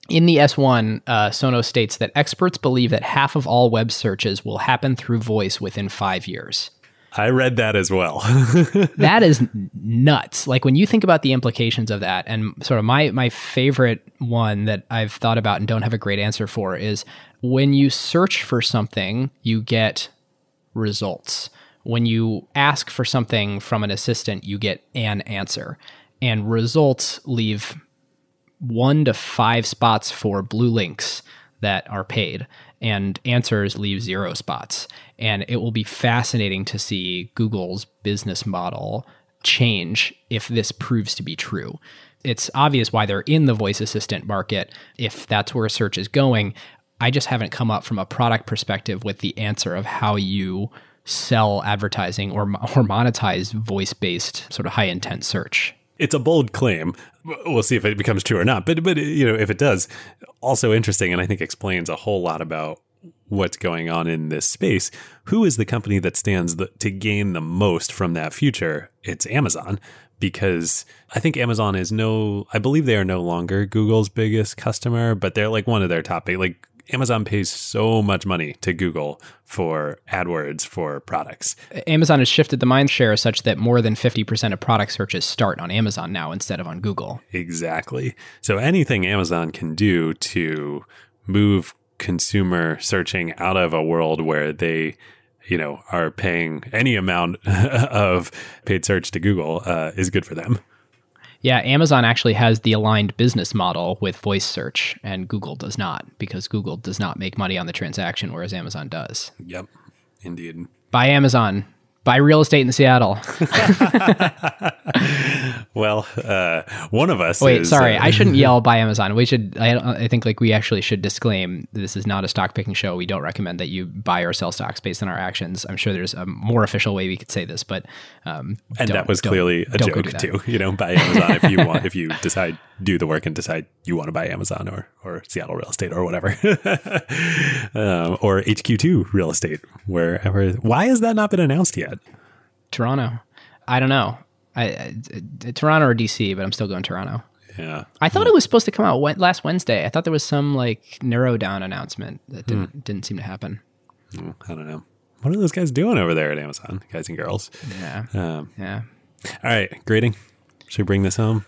In the S1, uh, Sonos states that experts believe that half of all web searches will happen through voice within five years. I read that as well. that is nuts. Like when you think about the implications of that, and sort of my my favorite one that I've thought about and don't have a great answer for is when you search for something, you get results. When you ask for something from an assistant, you get an answer. And results leave one to five spots for blue links that are paid and answers leave zero spots. And it will be fascinating to see Google's business model change if this proves to be true. It's obvious why they're in the voice assistant market if that's where search is going. I just haven't come up from a product perspective with the answer of how you sell advertising or, or monetize voice based sort of high intent search it's a bold claim. We'll see if it becomes true or not. But but you know, if it does, also interesting, and I think explains a whole lot about what's going on in this space. Who is the company that stands the, to gain the most from that future? It's Amazon because I think Amazon is no, I believe they are no longer Google's biggest customer, but they're like one of their top eight. Like Amazon pays so much money to Google for AdWords for products. Amazon has shifted the mind share such that more than 50% of product searches start on Amazon now instead of on Google. Exactly. So anything Amazon can do to move consumer searching out of a world where they you know are paying any amount of paid search to google uh, is good for them yeah, Amazon actually has the aligned business model with voice search, and Google does not because Google does not make money on the transaction, whereas Amazon does. Yep, indeed. Buy Amazon buy real estate in Seattle. well, uh, one of us. Wait, is, sorry, uh, I shouldn't yell buy Amazon. We should. I, I think like we actually should disclaim this is not a stock picking show. We don't recommend that you buy or sell stocks based on our actions. I'm sure there's a more official way we could say this, but um, and that was clearly a joke too. You know, buy Amazon if you want. If you decide do the work and decide you want to buy Amazon or or Seattle real estate or whatever, um, or HQ2 real estate, wherever. Why has that not been announced yet? Toronto. I don't know. I, I, I, Toronto or DC, but I'm still going Toronto. Yeah. I thought it was supposed to come out last Wednesday. I thought there was some like narrow down announcement that didn't hmm. didn't seem to happen. Hmm, I don't know. What are those guys doing over there at Amazon, guys and girls? Yeah. Um, yeah. All right, grading. Should we bring this home?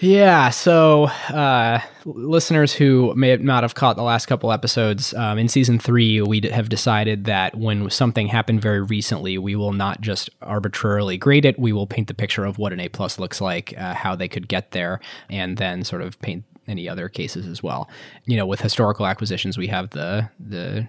Yeah. So, uh, listeners who may not have caught the last couple episodes, um, in season three, we have decided that when something happened very recently, we will not just arbitrarily grade it. We will paint the picture of what an A plus looks like, uh, how they could get there, and then sort of paint any other cases as well. You know, with historical acquisitions, we have the the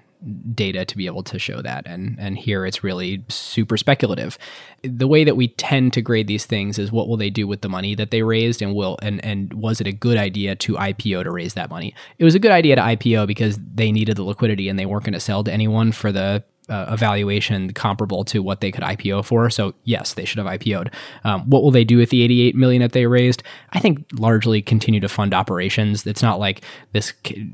data to be able to show that. And and here it's really super speculative. The way that we tend to grade these things is what will they do with the money that they raised? And will and and was it a good idea to IPO to raise that money? It was a good idea to IPO because they needed the liquidity and they weren't going to sell to anyone for the uh, valuation comparable to what they could IPO for. So yes, they should have IPO'd. Um, what will they do with the 88 million that they raised? I think largely continue to fund operations. It's not like this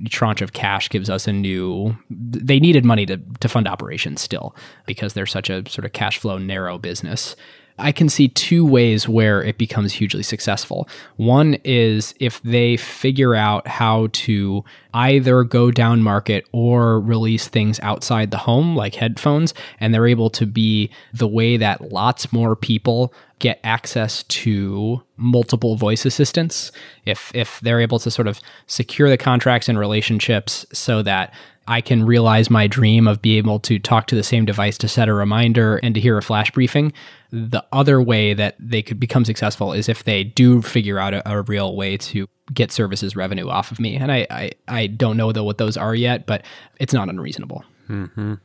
tranche of cash gives us a new. They needed money to to fund operations still because they're such a sort of cash flow narrow business. I can see two ways where it becomes hugely successful. One is if they figure out how to either go down market or release things outside the home, like headphones, and they're able to be the way that lots more people get access to multiple voice assistants. If if they're able to sort of secure the contracts and relationships so that I can realize my dream of being able to talk to the same device to set a reminder and to hear a flash briefing. The other way that they could become successful is if they do figure out a, a real way to get services revenue off of me. And I, I, I don't know though what those are yet, but it's not unreasonable. Mm-hmm.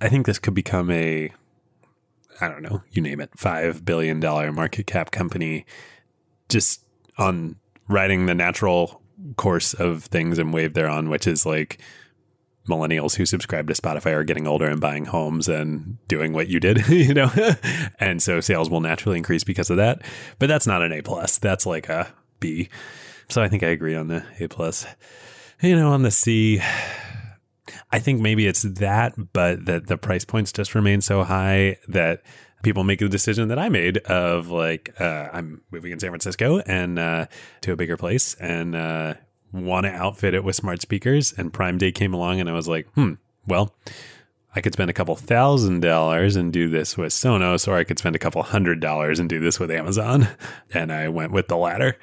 I think this could become a, I don't know, you name it, $5 billion market cap company just on riding the natural course of things and wave they're on, which is like, millennials who subscribe to Spotify are getting older and buying homes and doing what you did, you know, and so sales will naturally increase because of that. But that's not an A plus. That's like a B. So I think I agree on the A plus. You know, on the C, I think maybe it's that, but that the price points just remain so high that people make the decision that I made of like uh, I'm moving in San Francisco and uh, to a bigger place and uh, want to outfit it with smart speakers. And Prime Day came along, and I was like, hmm, well, I could spend a couple thousand dollars and do this with Sonos, or I could spend a couple hundred dollars and do this with Amazon. And I went with the latter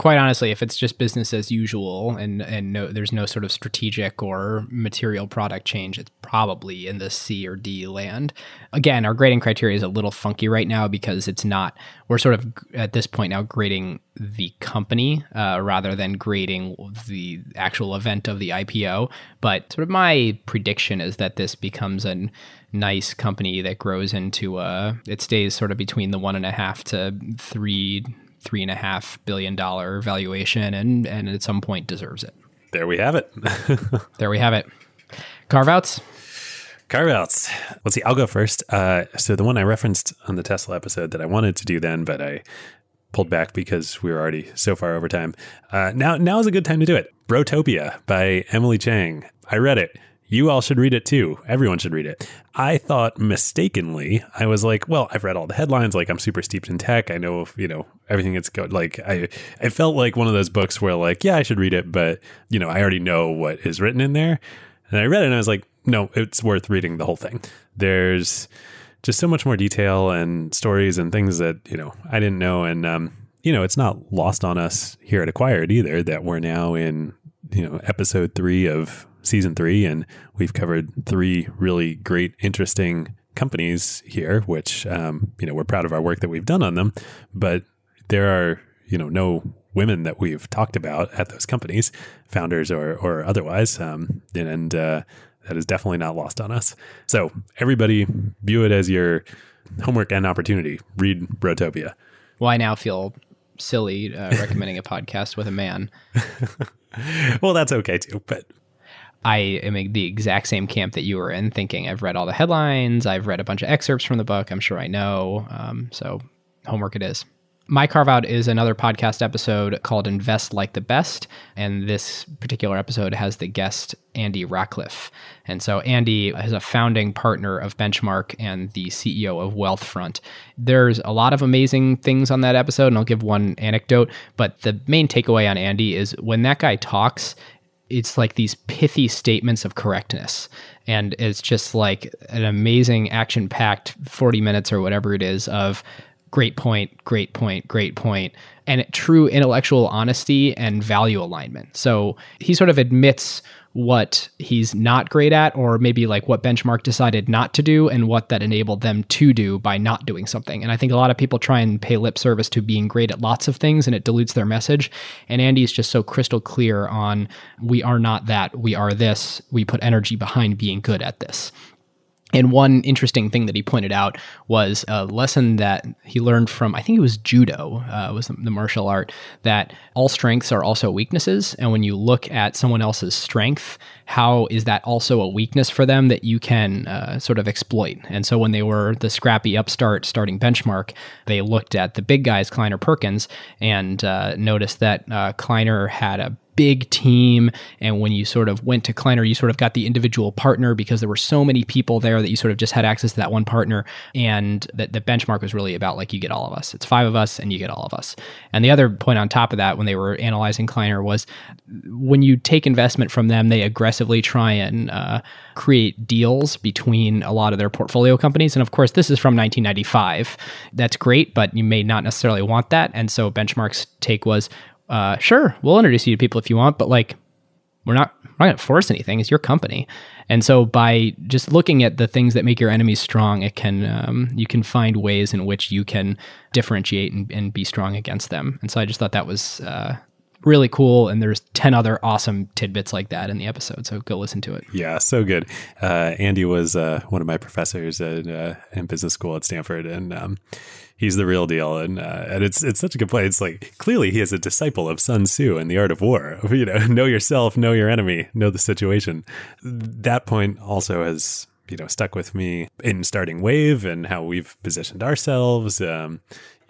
quite honestly, if it's just business as usual and and no, there's no sort of strategic or material product change, it's probably in the C or D land. Again, our grading criteria is a little funky right now because it's not. We're sort of at this point now grading the company uh, rather than grading the actual event of the IPO. But sort of my prediction is that this becomes a nice company that grows into a. It stays sort of between the one and a half to three three and a half billion dollar valuation and and at some point deserves it. There we have it. there we have it. Carve outs. Carve outs. Let's see. I'll go first. Uh, so the one I referenced on the Tesla episode that I wanted to do then, but I pulled back because we were already so far over time. Uh, now now is a good time to do it. Brotopia by Emily Chang. I read it. You all should read it too. Everyone should read it. I thought mistakenly, I was like, well, I've read all the headlines. Like, I'm super steeped in tech. I know, you know, everything that's going. Like, I, I felt like one of those books where, like, yeah, I should read it, but you know, I already know what is written in there. And I read it, and I was like, no, it's worth reading the whole thing. There's just so much more detail and stories and things that you know I didn't know, and um, you know, it's not lost on us here at Acquired either that we're now in you know episode three of season three, and we've covered three really great, interesting companies here, which um, you know we're proud of our work that we've done on them. But there are you know no women that we've talked about at those companies, founders or or otherwise, um, and, and uh, that is definitely not lost on us. So everybody view it as your homework and opportunity. Read Brotopia. Well, I now feel silly uh, recommending a podcast with a man. well, that's okay too, but I am in the exact same camp that you were in, thinking I've read all the headlines, I've read a bunch of excerpts from the book. I'm sure I know. Um, so, homework it is. My Carve Out is another podcast episode called Invest Like the Best. And this particular episode has the guest Andy Rachleff. And so Andy is a founding partner of Benchmark and the CEO of Wealthfront. There's a lot of amazing things on that episode, and I'll give one anecdote. But the main takeaway on Andy is when that guy talks, it's like these pithy statements of correctness and it's just like an amazing action packed 40 minutes or whatever it is of great point, great point, great point, and true intellectual honesty and value alignment. So he sort of admits what he's not great at, or maybe like what Benchmark decided not to do and what that enabled them to do by not doing something. And I think a lot of people try and pay lip service to being great at lots of things and it dilutes their message. And Andy's just so crystal clear on we are not that, we are this, we put energy behind being good at this. And one interesting thing that he pointed out was a lesson that he learned from, I think it was judo, uh, was the martial art, that all strengths are also weaknesses. And when you look at someone else's strength, how is that also a weakness for them that you can uh, sort of exploit? And so when they were the scrappy upstart starting benchmark, they looked at the big guys, Kleiner Perkins, and uh, noticed that uh, Kleiner had a big team. And when you sort of went to Kleiner, you sort of got the individual partner because there were so many people there that you sort of just had access to that one partner. And that the benchmark was really about like, you get all of us. It's five of us and you get all of us. And the other point on top of that, when they were analyzing Kleiner, was when you take investment from them, they aggressively try and uh, create deals between a lot of their portfolio companies. And of course, this is from 1995. That's great, but you may not necessarily want that. And so Benchmark's take was uh, sure, we'll introduce you to people if you want, but like, we're not we're not going to force anything. It's your company, and so by just looking at the things that make your enemies strong, it can um, you can find ways in which you can differentiate and, and, be strong against them. And so I just thought that was uh, really cool. And there's 10 other awesome tidbits like that in the episode. So go listen to it. Yeah, so good. Uh, Andy was uh, one of my professors at, uh, in business school at Stanford. And um, he's the real deal. And, uh, and it's, it's such a good point. It's like clearly he is a disciple of Sun Tzu and the art of war. You know, know yourself, know your enemy, know the situation. That point also has you know stuck with me in starting wave and how we've positioned ourselves um,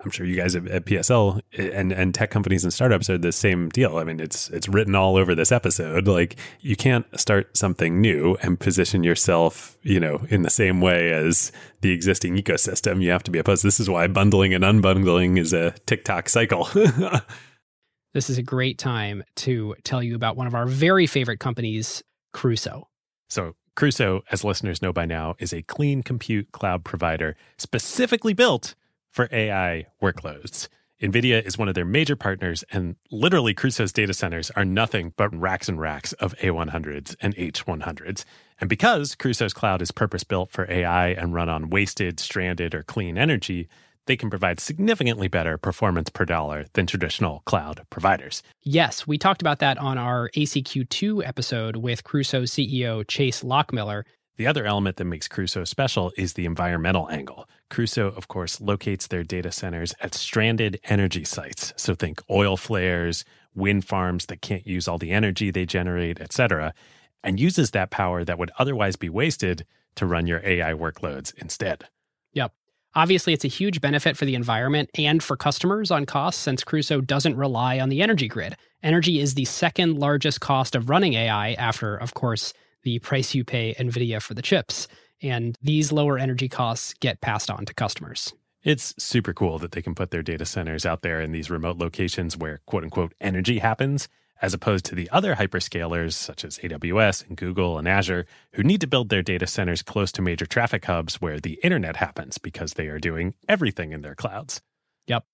I'm sure you guys at, at, PSL eh, and and tech companies and startups are the same deal. I mean, it's it's written all over this episode. Like you can't start something new and position yourself, you know, in the same way as the existing ecosystem. You have to be opposed. This is why bundling and unbundling is a tick-tock cycle. this is a great time to tell you about one of our very favorite companies, Crusoe. So Crusoe, as listeners know by now, is a clean compute cloud provider specifically built for AI workloads. NVIDIA is one of their major partners, and literally Crusoe's data centers are nothing but racks and racks of A100s and H100s. And because Crusoe's cloud is purpose built for AI and run on wasted, stranded, or clean energy, they can provide significantly better performance per dollar than traditional cloud providers. Yes, we talked about that on our ACQ2 episode with Crusoe CEO Chase Lockmiller. The other element that makes Crusoe special is the environmental angle. Crusoe, of course, locates their data centers at stranded energy sites. So think oil flares, wind farms that can't use all the energy they generate, etc., and uses that power that would otherwise be wasted to run your AI workloads instead. Yep. Obviously, it's a huge benefit for the environment and for customers on costs since Crusoe doesn't rely on the energy grid. Energy is the second largest cost of running AI after, of course, the price you pay NVIDIA for the chips. And these lower energy costs get passed on to customers. It's super cool that they can put their data centers out there in these remote locations where quote unquote energy happens, as opposed to the other hyperscalers such as AWS and Google and Azure, who need to build their data centers close to major traffic hubs where the internet happens because they are doing everything in their clouds. Yep.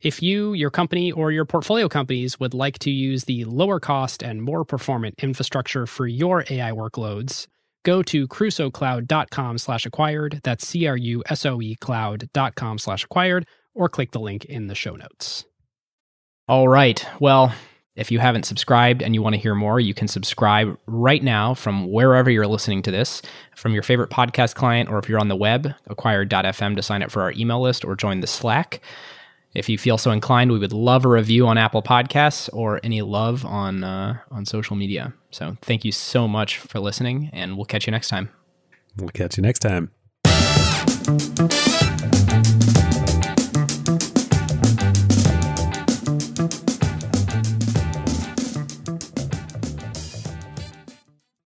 If you, your company, or your portfolio companies would like to use the lower cost and more performant infrastructure for your AI workloads, go to crusoecloud.com slash acquired. That's C-R-U-S-O-E cloud.com slash acquired, or click the link in the show notes. All right. Well, if you haven't subscribed and you want to hear more, you can subscribe right now from wherever you're listening to this, from your favorite podcast client, or if you're on the web, acquired.fm to sign up for our email list or join the Slack. If you feel so inclined, we would love a review on Apple Podcasts or any love on uh, on social media. So thank you so much for listening, and we'll catch you next time. We'll catch you next time.